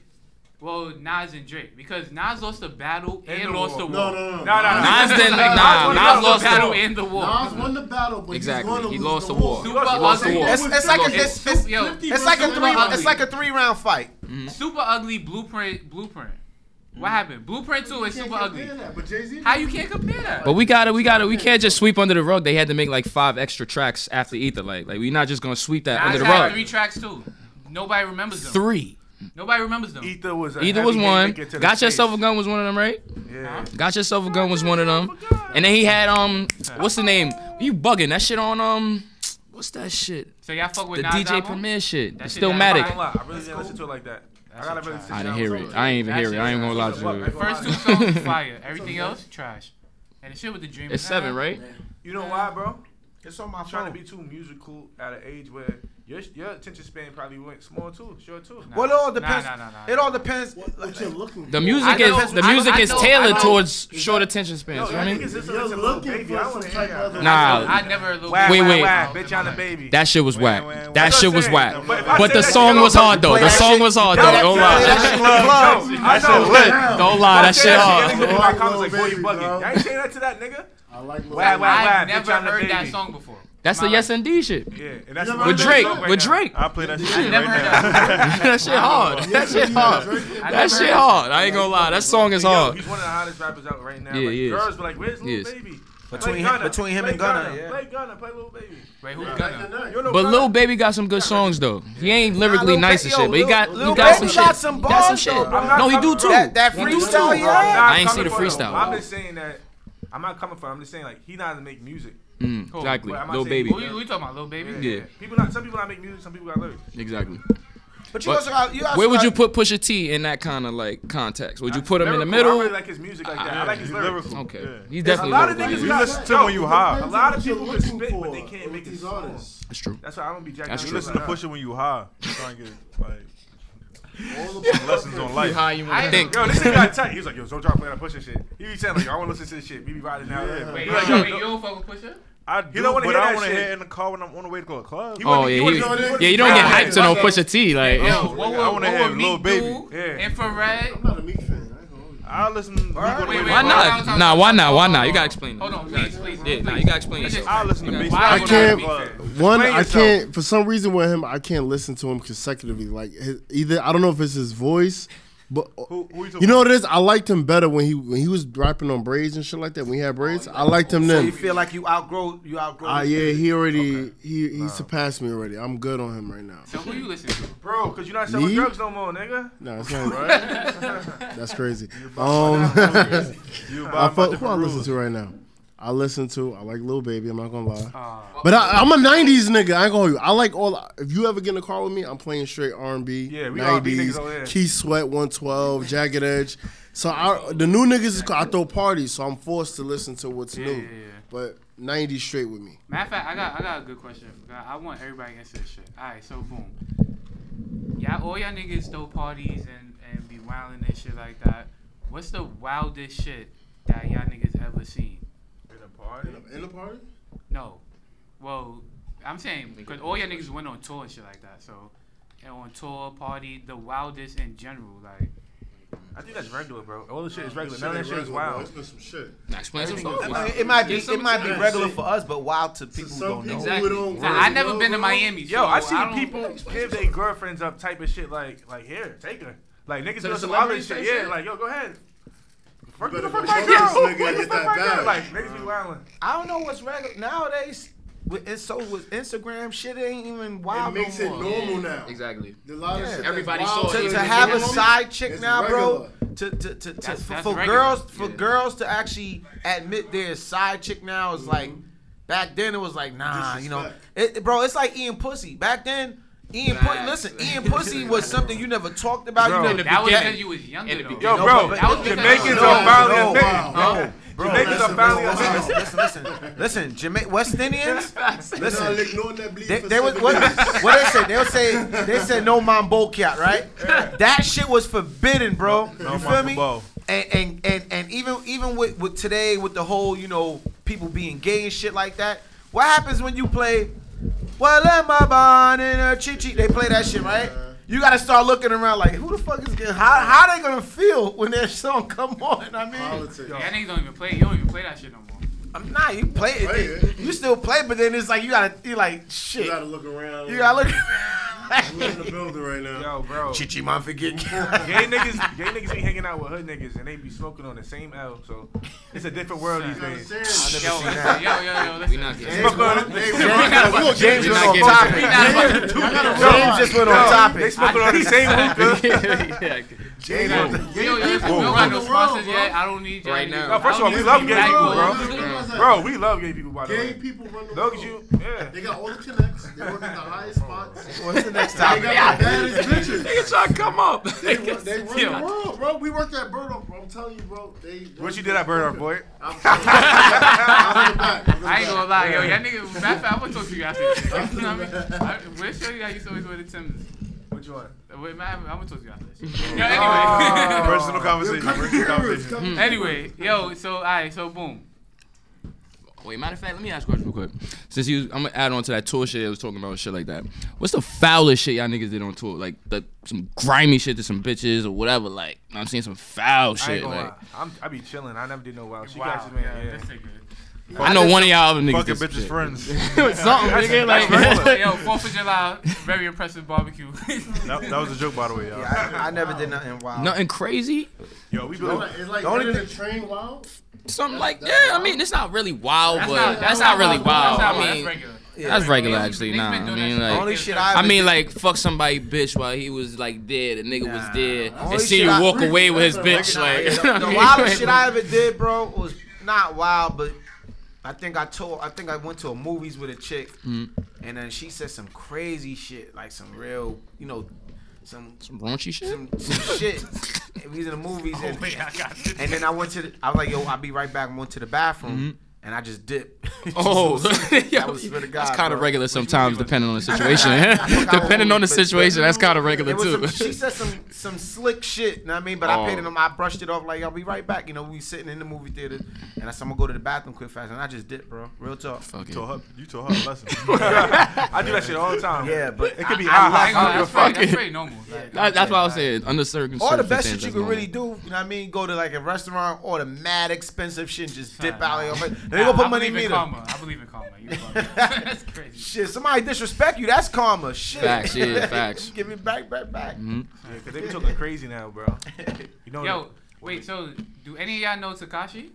Well, Nas and Drake because Nas lost the battle and, and the lost war. the war. No, no, no, no. Nah, nah. Nas didn't. Nah, nah, Nas, Nas lost the battle war. and the war. Nas won the battle, but exactly. he's gonna he lost the war. Super, he lost the war. It's, it's like a it's, it's, yo, it's like a three ugly. it's like a three round fight. Mm-hmm. Super ugly blueprint blueprint. What mm-hmm. happened? Blueprint two is super ugly. That, but Jay-Z How you can't compare that? But we got it. We got it. We can't just sweep under the rug. They had to make like five extra tracks after Ether. Like, like we're not just gonna sweep that Nas under the rug. Three tracks too. Nobody remembers them. Three. Nobody remembers them. Ether was Ether was one. Got yourself a gun was one of them, oh right? Yeah. Got yourself a gun was one of them. And then he had um, what's the name? You bugging that shit on um, what's that shit? So y'all fuck with the Nas DJ album? Premier shit. That shit still. I really didn't listen to it like that. That's I gotta really I didn't hear it. I ain't even hear it. I ain't gonna lie to you. First two *laughs* songs fire. Everything else trash. And the shit with the dream. It's seven, right? You know why, bro? It's on my phone. Trying to be too musical at an age where your, your attention span probably went small too, Sure too. Nah. Well, it all depends. Nah, nah, nah, nah. It all depends. What, what you're looking for. The music know, is the music I, is know, tailored towards is short attention spans. Yo, you know what I mean? Nah. I never looked whack, wait, wait, whack, bitch on the baby. That shit was whack. That shit was whack. But the song was hard though. The song was hard though. Don't lie. That shit was lit. Don't lie. That shit hard. I ain't saying that to that nigga. I like. Wow, wow, wow. I never heard that song before. That's the yes indeed shit. Yeah, and that's with Drake. Right with Drake. I play that shit. I never right heard that. *laughs* that shit hard. That shit hard. That shit hard. I ain't gonna lie. That song is hard. He's one of the hottest rappers out right now. Yeah, like, yeah. Girls be like, "Where's little baby?" Between him, between him and Gunna, Gunna yeah. play Gunna, play Lil Baby. Wait, who's. Gunna? But Lil Baby got some good songs though. He ain't lyrically nah, nice and shit, but he got Lil he got some shit. Got some he got some shit. No, he do too. That, that freestyle, yeah. I ain't see the freestyle. I'm just saying that I'm not coming for. him. I'm just saying like he not to make music. Mm, cool. Exactly, little baby. Who, who you talking about, little baby? Yeah. yeah. People, not, some people not make music, some people got lyrics. Exactly. But you but also got. You also where would got, you put Pusha T in that kind of like context? Would you put him lyrical. in the middle? I really like his music like that. I, I like his lyrics. Okay, yeah. he's definitely. A lot of niggas you listen to when you high. A lot of people can spit, but they can't make these artists. That's true. That's why I'm gonna be jacking. You listen to Pusha when you high. Trying to get like. All the lessons on life. How you I think. Yo, this nigga got tight. He was like, yo, don't try playing a Pusha shit. He be telling like, yo, I want to listen to this shit. Me be riding now. Yeah. Wait, like, yo, wait, you don't fuck with Pusha? I do, you don't want to hear I want to in the car when I'm on the way to go to club. Oh yeah, you, yeah, you don't get hyped to no Pusha T like. Yo, what would, I want to hear little baby. Yeah. Infrared. I'm not a Meek fan. I'll listen. All right. wait, wait, why not? Nah, why not? Why not? You gotta explain. Hold on, please, please. Yeah, nah, you gotta explain. I listen to Meek. I can't one I can't for some reason with him I can't listen to him consecutively. Like his, either I don't know if it's his voice, but who, who you, you know what it is. I liked him better when he when he was rapping on braids and shit like that. When he had braids, oh. I liked him so then. you feel like you outgrow you outgrow? Uh, yeah, he already okay. he he wow. surpassed me already. I'm good on him right now. So who you listening to, bro? Cause you're not selling me? drugs no more, nigga. No, it's not. *laughs* That's crazy. Um, *laughs* I fuck who I listen to right now. I listen to. I like Lil Baby. I'm not gonna lie, uh, but I, am a '90s nigga. I ain't gonna. I like all. If you ever get in a car with me, I'm playing straight R&B. Yeah, we 90s. Keith Sweat, 112, Jagged Edge. So I, the new niggas is I throw parties, so I'm forced to listen to what's yeah, new. Yeah, yeah. But 90s straight with me. Matter of fact, I got I got a good question. I want everybody to answer this shit. All right, so boom. Yeah, all y'all niggas throw parties and and be wilding and shit like that. What's the wildest shit that y'all niggas ever seen? party? In the, in the party? No. Well, I'm saying because all your niggas went on tour and shit like that. So, and on tour, party, the wildest in general, like. I think that's regular, bro. All the shit is regular. None of that shit is wild. It's some shit. Explain some stuff. It might be it might be regular for us, but wild to people who don't know. Exactly. Nah, I never been to Miami. Yo, I see people give their girlfriends up type of shit like like here, take her. Like niggas do some other shit. Yeah, like yo, go ahead. Fuck you the fuck my girl. Nigga, get that bag. Like niggas be wildin'. I don't know what's regular nowadays. With, it's so with Instagram shit ain't even wild. It makes no it normal now. Exactly. The lot yeah. everybody saw to, it. To have a side chick now, regular. bro. To to to, to that's, for, that's for girls for yeah. girls to actually admit their side chick now is mm-hmm. like. Back then it was like nah, you know, it, bro. It's like eating pussy. Back then Ian Pussy, listen, Ian Pussy was *laughs* something you never talked about. Bro, you in never, That was beginning. because you was younger In the Yo, No, bro, but- that was Jamaicans No, are finally no, admitting. no, bro. Jamaicans are finally Listen, admitting. listen, listen, listen. Jama- West Indians, *laughs* Listen, listen. ignoring that bleed They, for they was what, what they say? They'll say they said no mambo cat, right? That shit was forbidden, bro. No You feel me? And, and and and even even with, with today with the whole you know people being gay and shit like that. What happens when you play? Well, am I born in a chi chi? They play that shit, right? Uh-huh. You gotta start looking around like, who the fuck is getting? How how they gonna feel when that song *laughs* come on? I mean, Politics. Yeah, niggas don't even play. You don't even play that shit no more. I'm not. You play it. Play it. You still play, but then it's like you gotta. You like shit. You gotta look around. You gotta look. *laughs* We're in the building right now. Yo, bro. Chichi man forget. Gay niggas, gay niggas be hanging out with hood niggas and they be smoking on the same L. So it's a different world these You days. understand? Yo, seen that. yo, yo, yo, We not getting. James, it. James, James, James went on topic. James just went on topic. They smoking on the same hookah. *laughs* yeah. James Yo, on- yo, listen, we people don't got no run the sponsors world, yet. I don't need y'all. Right niggas. now. No, first of all, we love gay people, bro. You realize that? Bro, we love gay people, by the Gay people run the Look at world. you. Yeah. They got all the connects. They work at the highest spots. What's the next They got the baddest bitches. Nigga try to come up. *laughs* They, run- they run Yo. the world, bro. We worked at Bird bro. I'm telling you, bro. They What you did at Bird Off, boy? I'm sorry. I'll get back. I'll get I ain't gonna lie, yo, y'all niggas, matter of fact, I'm gonna talk to you after this. *laughs* You know what I mean? I, where's Shorty that used to always wear the Timbers? Which one? Uh, wait, man, I'm gonna talk to you after this. *laughs* *laughs* Yo, anyway. Ah. Personal conversation. Come Personal conversation. Hmm. anyway, yo, so, alright, so boom. Wait, matter of fact, let me ask you a question real quick. Since you, I'm gonna add on to that tour shit I was talking about, shit like that. What's the foulest shit y'all niggas did on tour? Like the some grimy shit to some bitches or whatever. Like I'm seeing some foul I ain't shit. gonna Like lie. I'm, I be chilling. I never did no wild. She Wow, guys, man. yeah, Yeah. This. I know one of y'all other niggas. Fucking did some bitches shit. friends. *laughs* Something, nigga. Like that's Yo, 4th of July, very impressive barbecue. *laughs* *laughs* that, that was a joke, by the way, y'all. Yeah, I, I never did nothing wild. nothing crazy. Yo, we It's like, it's like The only running thing- a train wild. Something like yeah. I mean, it's not really wild, That's but not, that's, not, really wild. That's I mean, that's regular. that's regular Niggas- actually. niggas Nah, I mean shit. like. Only shit I I mean, like, fuck somebody, bitch, while he was like dead. The nigga was dead, Only and see shit you I- walk away with his bitch. a Like, the, the wildest shit I ever did, bro, was not wild, but I think I told, I think I went to a movies with a chick, Mhm. and then she said some crazy shit, like some real, you know, some Some raunchy shit. some, some shit. And we was in the movies, *laughs* and, Wait, I got and then I went to, the, I was like, yo, I'll be right back. I went to the bathroom, and I just dipped. Oh, that was swear to God, that's kind of regular sometimes, depending on the situation. depending on the situation, that's kind of regular too. some, she said some some slick shit, you know what I mean? But Oh. I paid them. I brushed it off like I'll be right back. You know, we sitting in the movie theater, and I said I'm gonna go to the bathroom quick fast, and I just dipped, bro. Real talk. Fuck You it. told her, you told her a lesson. I do that shit all the time. Yeah, but It could be I, I I ain't gonna lie, left- that's, pretty, fuck that's it. pretty normal. Like, That, that's what I was saying. Under certain all the best shit you that's can really do, you know what I mean? Go to like a restaurant, order mad expensive shit, just dip Nah, out. Nah. of your face. Nah, Then you go put I money in believe in meter. karma. I believe in karma. *laughs* *laughs* That's crazy. Shit, somebody disrespect you, that's karma. Shit. Facts, yeah, *laughs* facts. Give it back, back, back. Mhm. Yeah, cause they be talking crazy now, bro. You know? Yo, wait. So, do any of y'all know Tekashi?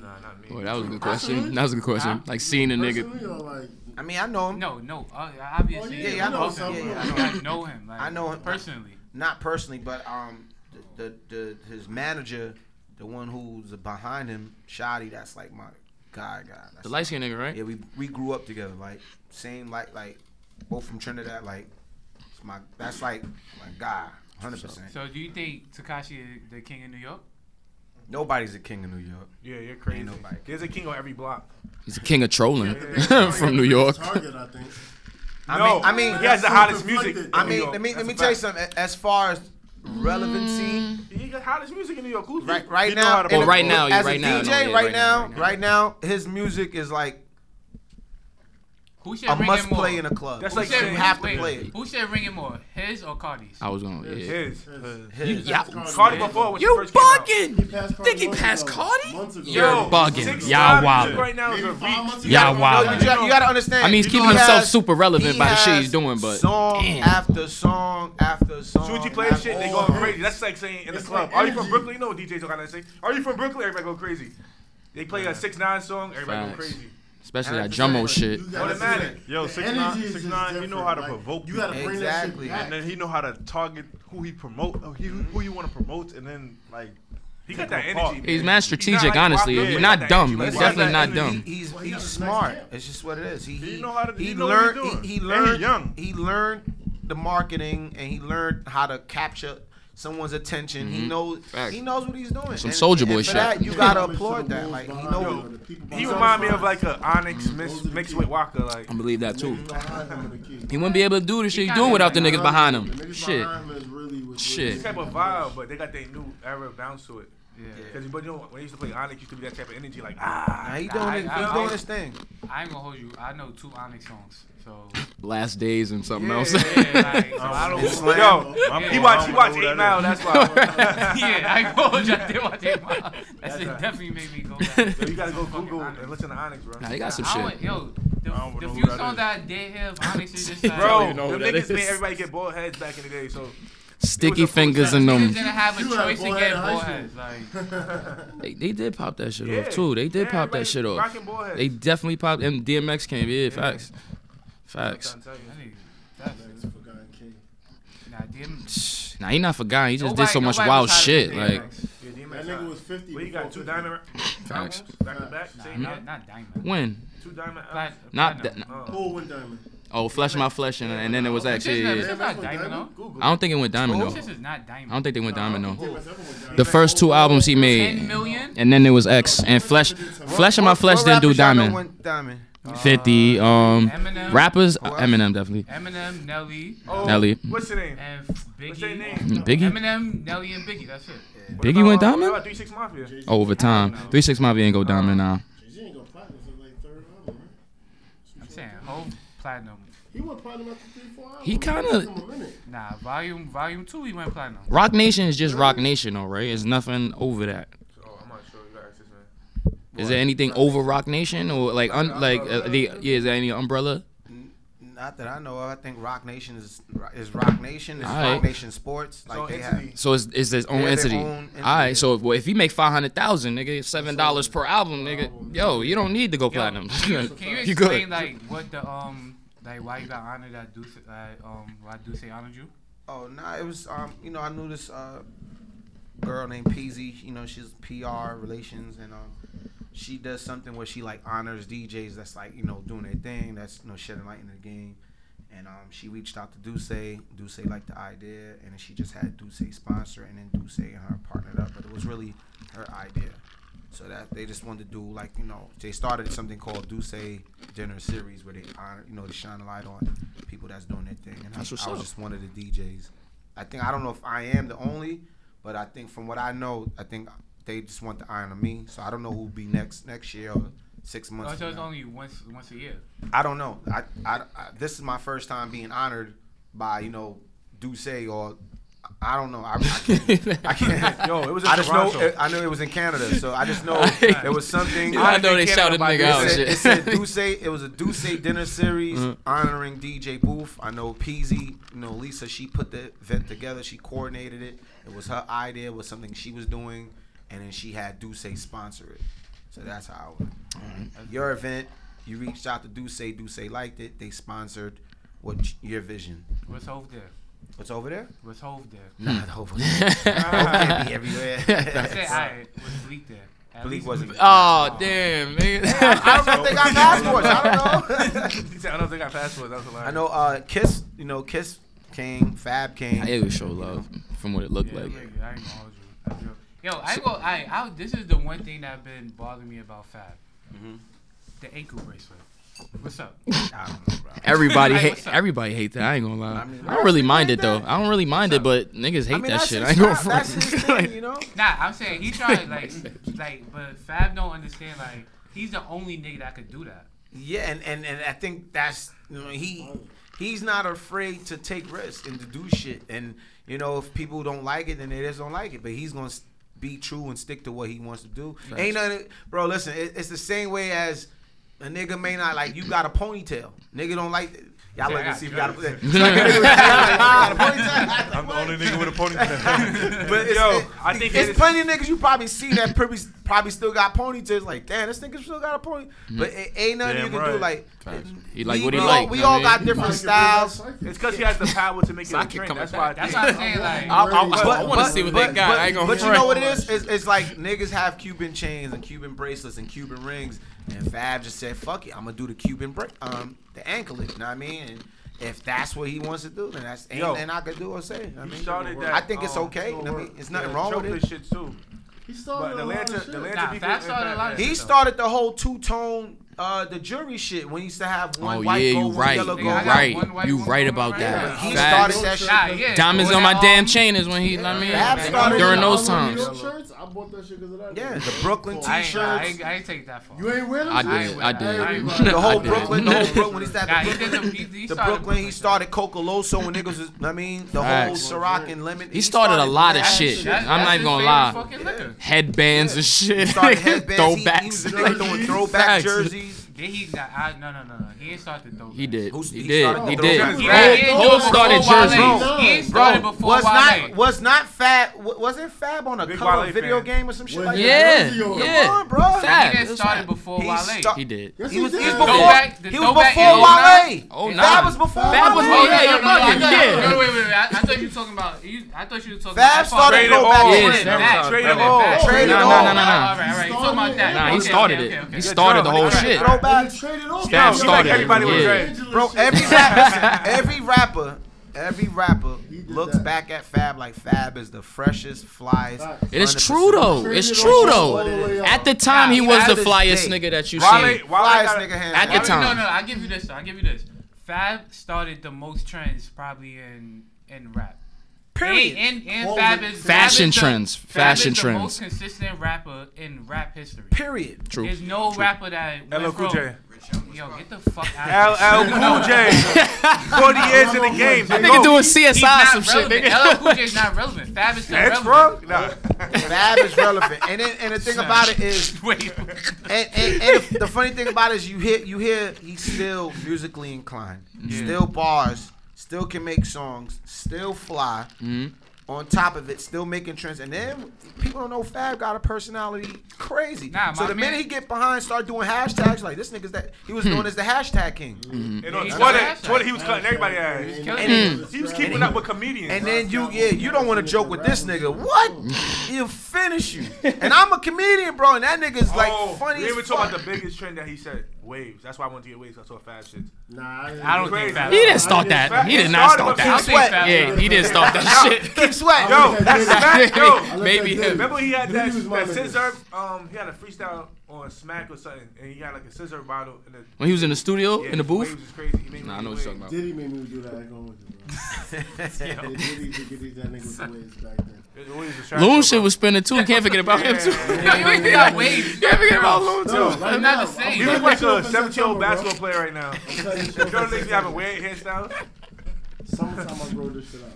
Nah, not me. Boy, that was a good question. That was a good question. Huh? Like seeing a nigga. Like, I mean, I know him. No, no. Uh, obviously, Oh, yeah, yeah, I know both of him. Yeah, yeah, I know I know him. Like, I know him. personally. not personally, but um, the, the, the his manager, the one who's behind him, Shoddy, that's like my guy, guy. That's The light skinned nigga, right? Yeah, we we grew up together, like same, like like both from Trinidad, like it's my that's like my guy, hundred percent. So, do you think Tekashi is the king of New York? Nobody's a king of New York. Yeah, you're crazy. Ain't nobody. There's a king on every block. He's the king of trolling Yeah. *laughs* from New York. Target, I think. I no, mean, I mean, he has the hottest music. I mean, let me let me tell you something. As far as relevancy, mm. He got hottest music in New York. Who's right right now, how to in Well, right now, as right a now, DJ, no, yeah, right, right now, now, right now. right now, his music is like Who should a ring must it more? play in a club. That's Who like should- you have to wait, play it. Who should ring it more? His or Cardi's? I was going, yeah. His. His. Yeah. Cardi before when You first came out. bugging? He passed Think he passed ago. Cardi? Ago. You're Yo, bugging. six Y'all nine wildin'. music Right now is a reach. You gotta- Y'all wild. no, you, gotta, you gotta understand. I mean, he's he keeping himself has- super relevant by the shit he's doing, but song damn. after song after song. Soon as you play after shit, they go crazy. That's like saying in the club. Are you from. Brooklyn? You know what DJs are gonna say. Are you from Brooklyn? Everybody go crazy. They play a six nine song. Everybody go crazy. Especially that Gummo Like, shit. you Automatic. Yo, the six energy nine, is six just nine. He know how to different. provoke You gotta people. bring Exactly. that shit And then he know how to target who he promote, uh, he, who you want to promote, and then like He got that Take him energy. He's man. mad He's strategic, not like honestly. Rock, He's not dumb. He's definitely not that- dumb. He, he's Well, he's has nice smart. It's just what it is. He He he, know how to- he he know what he learned doing. he, he And he learned young. he learned the marketing and he learned how to capture someone's attention. He mm-hmm. knows Facts. he knows what he's doing. Some Soulja Boy shit. That, you gotta applaud that. Like he Yo, know. He remind me of like a Onyx mix, mixed with Waka. Like I believe that too. He He wouldn't be able to do the shit he's doing without the niggas behind him. Shit. behind him is really what's Shit. this type of vibe, but they got their new era bounce to it. Yeah. Because but you know when they used to play Onyx, used to be that type of energy, like ah. Nah, he doing I- it, I- he's I- doing his thing. I ain't gonna hold you. I know two Onyx songs. So Last days and something Yeah, else. yeah, like, so I don't. *laughs* It's Yo, Yeah. he watch he watch don't Eight Mile. That's why. *laughs* yeah, I ain't gonna hold you. I did watch it. *laughs* That That's shit right. definitely made me go back. So you gotta go Fucking Google Onyx. and listen to Onyx, bro. Nah, they got some I don't- shit. Yo, the, the few that songs is. that I did hear of Onyx is just like, Bro, even know them who that niggas made everybody get bald heads back in the day. So Sticky It was a fingers full in them. didn't have a choice to get head in high bald school. heads. Like, *laughs* They, they did pop that shit yeah, off too. They did Yeah, pop that shit off. Rocking bald heads. They definitely popped. And DMX came. Yeah, facts. Facts. I'm trying to tell that you. nigga, that's, Next forgotten king. nah, he not forgotten. He just nobody- did so much wild shit. Like, DMX. Yeah, DMX That nigga was 50. Well, you got two diamond Facts. back to back. Nah, not, not diamond. when? Two diamond uh, Plat- Not platinum. that. Oh. Who won diamond? Oh, Flesh My Flesh, and, and then it was This actually. Yeah, this yeah. is not diamond, though. Google. I don't think it went diamond This though. is not diamond. I don't think they went diamond though. DMX ever won diamond. The first two albums he made, million. and then it was X and Flesh. Flesh of My Flesh didn't do rappers y'all know diamond. Fifty. Um, Eminem. rappers. Who? Eminem definitely. Eminem, Nelly, Oh, Nelly. What's your name? and What's their Biggie. name? Biggie. Eminem, Nelly, and Biggie. That's it. What Biggie about, went uh, diamond? What about Three Six Mafia? Oh, over time. Three Six Mafia ain't go diamond now. Jay-Z ain't go platinum until like third album, right? I'm saying whole platinum. He went platinum after three, four albums. He kinda- It took him a minute. Nah, volume volume two he went platinum. Roc Nation is just Roc Nation, though, right? There's nothing over that. Oh, I'm not sure. You gotta man. Is there anything over Roc Nation or like un, like uh, the yeah? Is there any umbrella? Not that I know of. I think Roc Nation is is Roc Nation. Is Alright. Roc Nation Sports. Like So they have. So it's, it's his own They're their entity. own entity. right. So if, well, if he make five hundred thousand, nigga, seven dollars per album, nigga, yo, you don't need to go Yo, platinum. Can you, can *laughs* you You explain good. like what the um like why you got honored at Duce uh, um why Duce honored you? Oh nah, it was um you know I knew this uh girl named Peasy. You know she's PR relations and um she does something where she like honors DJs that's like you know doing their thing. That's you know shedding light in the game. And um, she reached out to Duce. Duce liked the idea, and she just had Duce sponsor, and then Duce and her partnered up. But it was really her idea. So that they just wanted to do like you know they started something called Duce Dinner Series where they honor you know they shine a light on people that's doing their thing. And That's I, I was up. just one of the DJs. I think I don't know if I am the only, but I think from what I know, I think they just want to honor me. So I don't know who'll be next next year or six months. Oh, so it's now. only once once a year. I don't know. I, I, I this is my first time being honored by you know Duce or I don't know. I, I can't. *laughs* I can't. Yo, it was in I just know. Toronto. I know it was in Canada, so I just know *laughs* there was something. I know they shouted by nigga out. It and said, it said Duce. It was a Duce dinner series Mhm. honoring DJ Boof. I know Peasy. You know Lisa. She put the event together. She coordinated it. It was her idea. It was something she was doing, and then she had Duce sponsor it. So that's how. It went. Your event. You reached out to Duce. Duce liked it. They sponsored what your vision. What's over there? What's over there? What's Hov there? Nah, the over there. *laughs* can't be everywhere. I said alright. What's Bleek there? At Bleek wasn't- Oh damn, nigga. I don't think if they got *laughs* passports. I don't know. *laughs* Said, I don't think I passports. That's hilarious. I know uh Kiss, you know, Kiss came, Fab came. I would show love from what it looked Yeah, like. nigga, I ain't gonna hold you. I feel- Yo, I ain't gonna. I, I this is the one thing that's been bothering me about Fab. Mm-hmm. The ankle bracelet. What's up? *laughs* I don't know, bro. Everybody Like, hate. Everybody hate that. I ain't gonna lie. I mean, I don't really mind it though. I don't really mind it, but niggas hate I mean, that shit. *laughs* I ain't gonna style. front. That's his thing, you know. *laughs* Nah, I'm saying he tried like like, but Fab don't understand like he's the only nigga that could do that. Yeah, and, and and I think that's you know he he's not afraid to take risks and to do shit. And you know, if people don't like it, then they just don't like it. But he's gonna be true and stick to what he wants to do. Ain't nothing, bro. Listen, it, it's the same way as a nigga may not like you got a ponytail. Nigga don't like. It. Y'all Yeah, like to see if you got got a, like a nigga *laughs* got a ponytail. I'm the only nigga with a ponytail. *laughs* But it's, Yo, it- I think it's it is- plenty of niggas you probably see that probably probably still got ponytails. Like, damn, this nigga still got a pony. But it ain't nothing Damn you can do. Like, Facts. He like we, what he we like, All, we all what got different styles. It's because he has the power to make it So I a can trend. That's why. I That's think- what I'm saying. Like, I, I, I, But- want to see what but- they got. But, I ain't gonna but you know what? It's, it's like niggas have Cuban chains and Cuban bracelets and Cuban rings, and Fab just said, "Fuck it, I'm gonna do the Cuban break, um, the anklet." You know what I mean? And if that's what he wants to do, then that's ain't I could do or say. I mean, that, I think it's um, okay. I mean, it's nothing yeah, wrong with it. Shit too. He started but Atlanta, Atlanta nah, people, started a lot of shit. He started the whole two tone uh, the jury shit when he used to have one oh, white yeah, gold, right. yellow gold. Yeah, right. You right about right that. He started that shit. Yeah. Diamonds on my damn chain is when he, yeah. I mean, yeah. during those times. The shirts, I bought that shit because of that. Yeah, the Brooklyn t-shirts. I ain't, I ain't take that far. You ain't wearing them? I did. I did. *laughs* I did. The whole Brooklyn, the whole Brooklyn. The Brooklyn? He started Coca Loso when niggas was, I mean, the whole Ciroc and lemon. He started a lot of shit. I'm not even gonna lie. Headbands and shit. *laughs* Throwbacks. Throwback jerseys. Then he got I, no no no no. He didn't start the dope. He did. Who, he, he did. He did. He did. Cole started Jersey. Wale. he started before was Not, was not Fab wasn't Fab on a Big color Wale video fan. game or some shit was, like yeah, that? Yeah, yeah. On, bro. Fab. He didn't start before he Wale. Sta- he did. Yes, he, he was, did. before. Go back, he was before oh Wale. Oh, nah. Fab was before. Fab was before. Oh, yeah, wait, wait, wait. I, thought you were talking about. I thought you were talking. about Fab started go back. Traded all. Traded all. No, no, no, no. All right, all right. You talking about that? Nah, he started it. He started the whole shit everybody traded off. Scam started. Like everybody yeah. was. Bro, every rapper, every rapper every rapper looks that. back at Fab like Fab is the freshest, flyest. It is true though. It's true though. At the time, he was the flyest nigga that you see. seen. Flyest nigga. At the time. No, no. I give you this. I give you this. Fab started the most trends probably in in rap. Period. And, and, and Fab is fashion Fab trends. Fashion Fab is trends. The most consistent rapper in rap history. Period. True. There's no True. rapper that LL Cool J. Yo, get the fuck out of here. LL Cool *laughs* J. 40 years in the game. That nigga doing CSI some shit. shit. LL Cool J is not relevant. Fab is still That's relevant. That's wrong? No. Fab is relevant. And then, and the thing about it is, *laughs* Wait. and, and, and the funny thing about it is you hear, you hear he's still musically inclined. Yeah. Still bars still can make songs, still fly. Mm-hmm. On top of it, still making trends, and then people don't know Fab got a personality crazy. Nah, so the minute he get behind, start doing hashtags like this nigga's that he was known hmm. as the hashtag king. Mm-hmm. And on Twitter, Twitter, he was cutting everybody ass. And, and he was keeping up with comedians. And then you, yeah, you don't want to joke with this nigga. What? *laughs* He'll finish you. And I'm a comedian, bro, and that nigga's like oh, funny. We even talk about the biggest trend that he said. Waves. That's why I wanted to get waves. I saw Fab shit. Nah, I, I don't think Fab. He didn't start that. Fat. He did not start that. Keith Sweat. Yeah, he didn't start that shit. Keith Sweat. Yo, that's Fab. Yo, maybe him. Remember he had that, that scissor. Um, he had a freestyle on Smack or something, and he got like a scissor bottle. And a, when he was in the studio yeah, in the booth. Was crazy. He made nah, I know what you're talking about. Diddy made me do that. I go with it, bro. *laughs* Diddy, Diddy, that nigga was the ways back then. Loon shit was spinning too. Can't forget about him too. yeah, *laughs* you got waves. Can't forget about Loon too. I'm not the same. He looks like a 17 year old basketball player right now. You *laughs* don't think you have a weird hairstyle? Sometime I grow this shit out.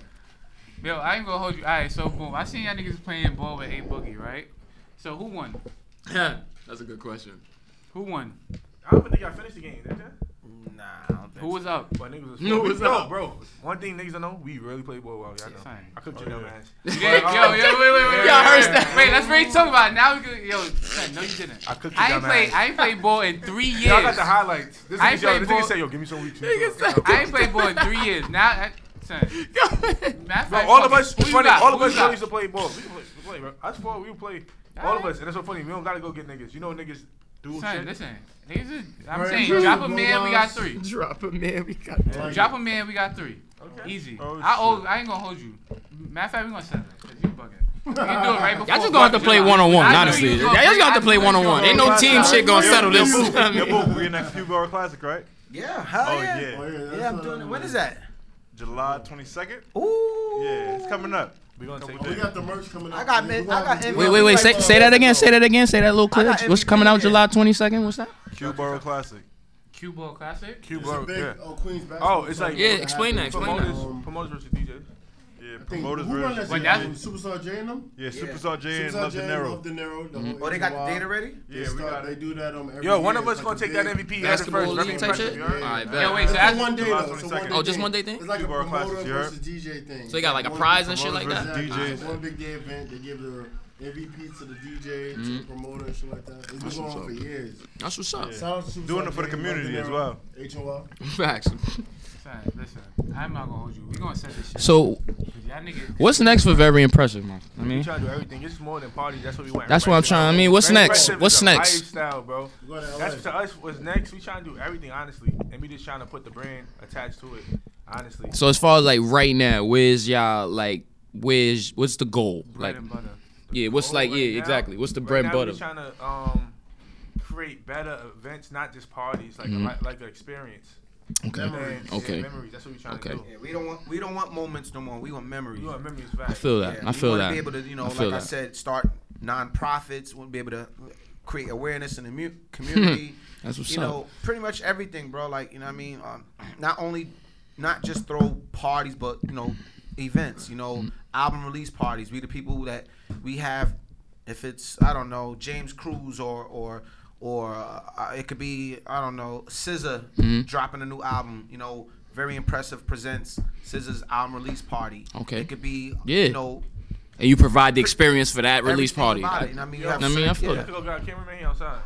Yo, I ain't gonna hold you. All right, so boom. I seen y'all niggas playing ball with A Boogie, right? So who won? That's a good question. Who won? I don't think y'all finished the game. Did you? Nah, I don't think Who was so. up? But niggas was Who was up, bro. One thing niggas don't know, we really play ball well. Y'all know. Fine. I cooked oh, you yeah. ass. *laughs* Yeah, yo, yo, wait, wait, wait, Y'all heard that? wait. Let's really talk about it. now. We can, yo, no, you didn't. I cooked you I ain't played. I ain't played ball in three years. Y'all got the highlights. This is ain't played yo, ball. This said, yo, give me some weed. I ain't played ball in three years. Now. *laughs* Yo, all of us, funny, all of us really used to play ball. We play, we play, bro. Us four, we play all of us. And that's so funny. We don't gotta go get niggas. You know niggas do Son, shit. listen. Niggas is, I'm Right, saying, *laughs* drop a man, we got three. Drop a man, we got three. Drop a man, we got three. Okay. Easy. Oh, I owe. I ain't gonna hold you. Matter of fact, we gonna settle it. you bugging. You can do it right *laughs* before. Y'all just gonna have to play one on one, honestly. Y'all just gonna have to play one on one. Ain't no team shit gonna settle this. Yeah, *laughs* we get in that Classic, right? Yeah, hell Oh, yeah. yeah. Oh, yeah. I'm doing it. When uh, is that? July 22nd? Ooh. Yeah, it's coming up. We gonna take. We got the merch coming out. I got. I got. Wait, wait, wait. Say, say that again. Say that again. Say that little clip. What's coming out July twenty second? What's that? Q Borough Classic. Q Ball Classic. Q Borough. Yeah. Oh, Queens. Oh, it's like. Yeah. Explain that. Explain that. Promoters versus DJs. Yeah, promoters who run version. that Wait, that's- shit? Superstar J and them. Yeah, Superstar J and Love De Niro. De Niro. the mm-hmm. whole Oh, they got the data ready? Yeah, we got they do that um, every Yo, one of us gonna take that MVP header Basketball first. league type shit? you? Alright, bet. Wait, so that's- one day Oh, just one day thing? It's like a People promoter versus DJ thing. So they got, like, a prize and shit like that? DJs. One big day event. They give the MVP to the DJ, to the mm-hmm. promoter, and shit like that. It's been going on for years. That's what's up. Shout Doing it for the community as well. H O L. Facts. Son, listen, I'm not gonna hold you. We gonna set this shit. So, 'Cause y'all niggas. what's next for very impressive, man? I We mean, try to do everything. It's more than parties. That's what we want. That's what I'm Impressive. trying- I mean, what's Very next? What's next? Lifestyle, bro. To That's to us. What's next? We trying to do everything honestly, and we just trying to put the brand attached to it. honestly. So as far as like right now, where's y'all like? Where's what's the goal? Bread Like, and butter. yeah, what's like, right yeah, now- exactly. What's the right bread and butter? We're trying to um, create better events, not just parties, like Mhm. a, like, like an experience. Okay, And- and Okay. memories. That's what we're trying Okay. to do. Yeah, we don't want we don't want moments no more. We want memories. We want memories I feel that. Yeah, I we feel wanna that. Be able to, you know, I like feel I said, start non-profits. Want to be able to create awareness in the mu- *laughs* community. That's what's you up. know, pretty much everything, bro. Like you know, what I mean, um, not only not just throw parties, but you know, events. You know, Mm-hmm. album release parties. We the people that we have. If it's I don't know James Cruz or or or uh, it could be I don't know SZA Mhm. dropping a new album. You know, very impressive presents SZA's album release party. Okay. it could be Yeah. you know and you provide the experience for that release everything party. about I- it, you know what I mean, you Yo, have I mean, I certain- feel yeah. that. Yo, got cameraman here outside.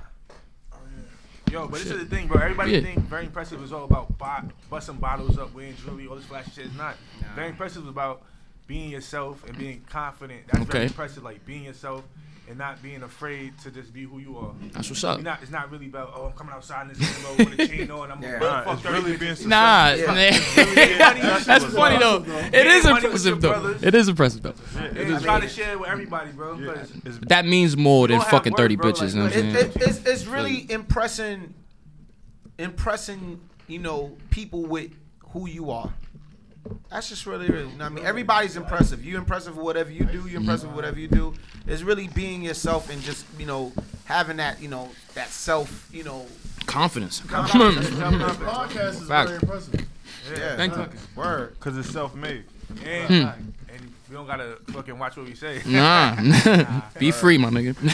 Yo, but this is the thing, bro. Everybody Yeah. think very impressive is all about bo- busting bottles up, wearing jewelry, all this flashy shit. It's not. Very impressive is about being yourself and being confident. That's Okay. very impressive. Like being yourself and not being afraid to just be who you are. That's what's up. You're not, it's not really about oh I'm coming outside in this Lambo with a chain *laughs* on. I'm Yeah. gonna Nah, fuck it's really bitches. being successful. Nah, Yeah. *laughs* man. that's funny though. It is Money with impressive your though. brothers. It is impressive though. I try mean- to share it with everybody, bro. Yeah, 'cause it's- That means more than fucking work, thirty bro, bitches. like, you know what I'm it, saying? it's, it's really impressing impressing you know people with who you are that's just really, really I mean everybody's impressive you impressive with whatever you do you're impressive with whatever you do it's really being yourself and just you know having that you know that self you know Confidence. *laughs* confidence. Podcast is Fact. very impressive. yeah Thank you. word Cause it's self-made. and, Hmm. and we don't gotta fucking watch what we say. Nah, *laughs* *laughs* be free, my nigga. You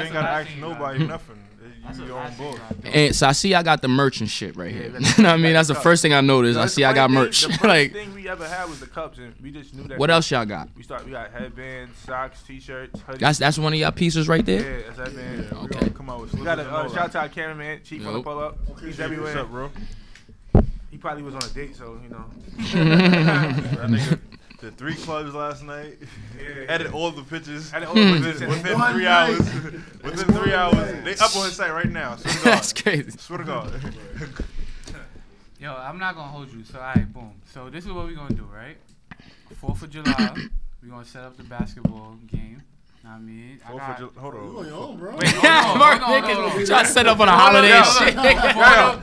ain't gotta ask nobody nothing. That's You the your own last thing you boss. gotta do. and so I see I got the merchant shit right here. Yeah, *laughs* you know what I mean? That's the first thing I noticed. I see I got thing- merch. The *laughs* like, thing we ever had was the cups, and we just knew that. what else y'all got? We start. We got headbands, socks, t-shirts, hoodies. That's that's one of y'all pieces right there. yeah, that's headbands. Yeah, we Okay. gonna come out with We got a uh, shout out to our cameraman, Chief on the pull up. He's What's everywhere. up, bro? He probably was on a date, so you know. *laughs* That nigga did three clubs last night. Yeah. *laughs* Edit all the pictures. Had all Hmm. within, Within, within One three night. hours. *laughs* Within three hours. They up on his site right now. Swear to *laughs* God. That's crazy. Swear to God. Yo, I'm not gonna hold you. So, alright, boom. So this is what we're gonna do, right? Fourth of July, we're gonna set up the basketball game. Know what I mean, I Fourth got. of Ju- Hold You on on. your own, bro. Wait, hold on, Mark hold on, hold on. niggas try to set up on a holiday and shit. Before,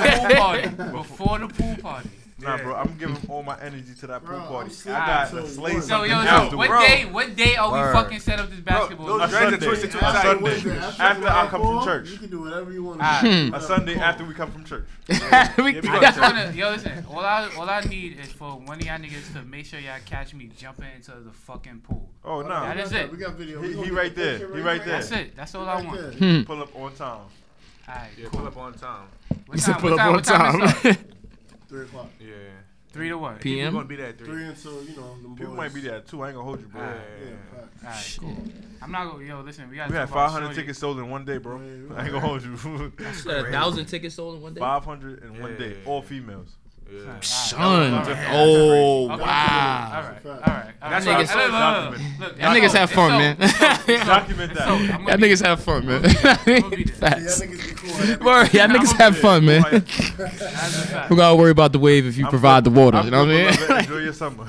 before, before the pool party. Nah, bro, I'm giving all my energy to that pool Bro, party. I'm sleeping I got till to slay. So something yo, so what Bro. day? What day are Word. we fucking set up this basketball? those A dreads are Sunday. twisted to A. Sunday. Wednesday, after After I come from church. You can do whatever you want. To do. A Sunday after we come from church. *laughs* We- Yeah, we I got just wanna, yo, listen. All I, all I need is for one of y'all niggas to make sure y'all catch me jumping into the fucking pool. Oh, oh no. That got that. it. We got video. He- We he right there. He right there. That's it. That's all I want. Pull up on time. Alright, pull up on time. What He said time? up time? on What time? *laughs* it start? time. Three o'clock. Yeah. Three to what? We're PM. gonna be there at three. Three until you know them People boys. might be there too. I ain't gonna hold you, bro. Yeah. Yeah, facts. Alright, cool. I'm not gonna. Yo, listen. We got. We had 500 tickets sold in one day, bro. Yeah, I ain't gonna hold you. *laughs* A thousand tickets sold in one day. 500 in one day, all females. Yeah. Son. Alright. Oh, oh Okay, wow. All right. That's All a right. fact. All That's right. why Look, said look, look, document. look, Y'all it's niggas have fun, so- man. so- Document it's that. *laughs* so- I'm Y'all gonna be niggas have fun, man. *laughs* be *laughs* there. Yeah, Facts. niggas be cool. every- Word, y'all niggas have fun, man. That's. We gotta worry about the wave if you I'm provide the water. I'm You know what I mean? Enjoy your summer.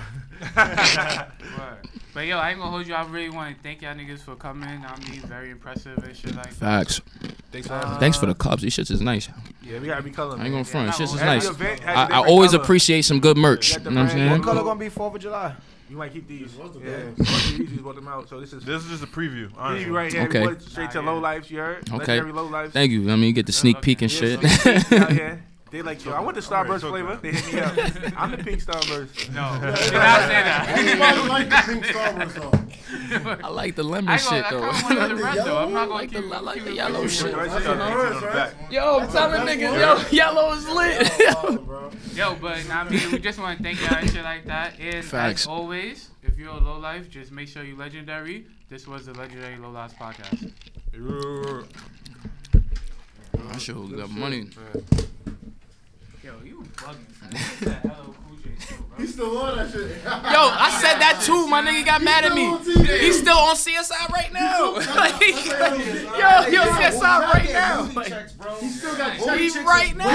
Word. But yo, I ain't gonna hold you. I really want to thank y'all niggas for coming. I mean, very impressive and shit like that. Facts. Thanks for having us. Thanks for the cups. These shits is nice. Yeah, we gotta be color. I ain't gonna front. Yeah, Shits is nice. Every event has I, a I different always color. appreciate some good merch. You know what I'm brand. what color gonna be 4th of July You might keep these. What's the Yeah, brand? we just bought them out. So this is This is just a preview. Honestly. preview right here. Okay. We bought straight to Nah, low yeah. lives. You heard? Okay. Legendary low lives. Thank you. I mean, you get the sneak okay. peek and Yeah, shit. *laughs* so they out here. They like, yo, I want the Starburst flavor. They hit me *laughs* up. I'm the pink Starburst. No, *laughs* did not say Everybody that. like the pink *laughs* Starburst though. I like the lemon I ain't shit though. I kinda wanted the red though. I'm not I gonna like keep. the, I like keep the yellow shit. Right, That's the the first, 18 on the right? back. Yo, I'm telling niggas, yo, yellow is lit. Yo, but nah, I mean, we just want to thank y'all and shit like that. And Facts. as always, if you're a low life, just make sure you legendary. This was the legendary low life podcast. I should got money. Yo, you bugging. son. That's that LL Cool J shit, bro. He still on that shit. Yo, I said that too. My nigga got mad at me. He's still on CSI right now. Like, *laughs* yo, yo, CSI right now. Like. He still got he right now.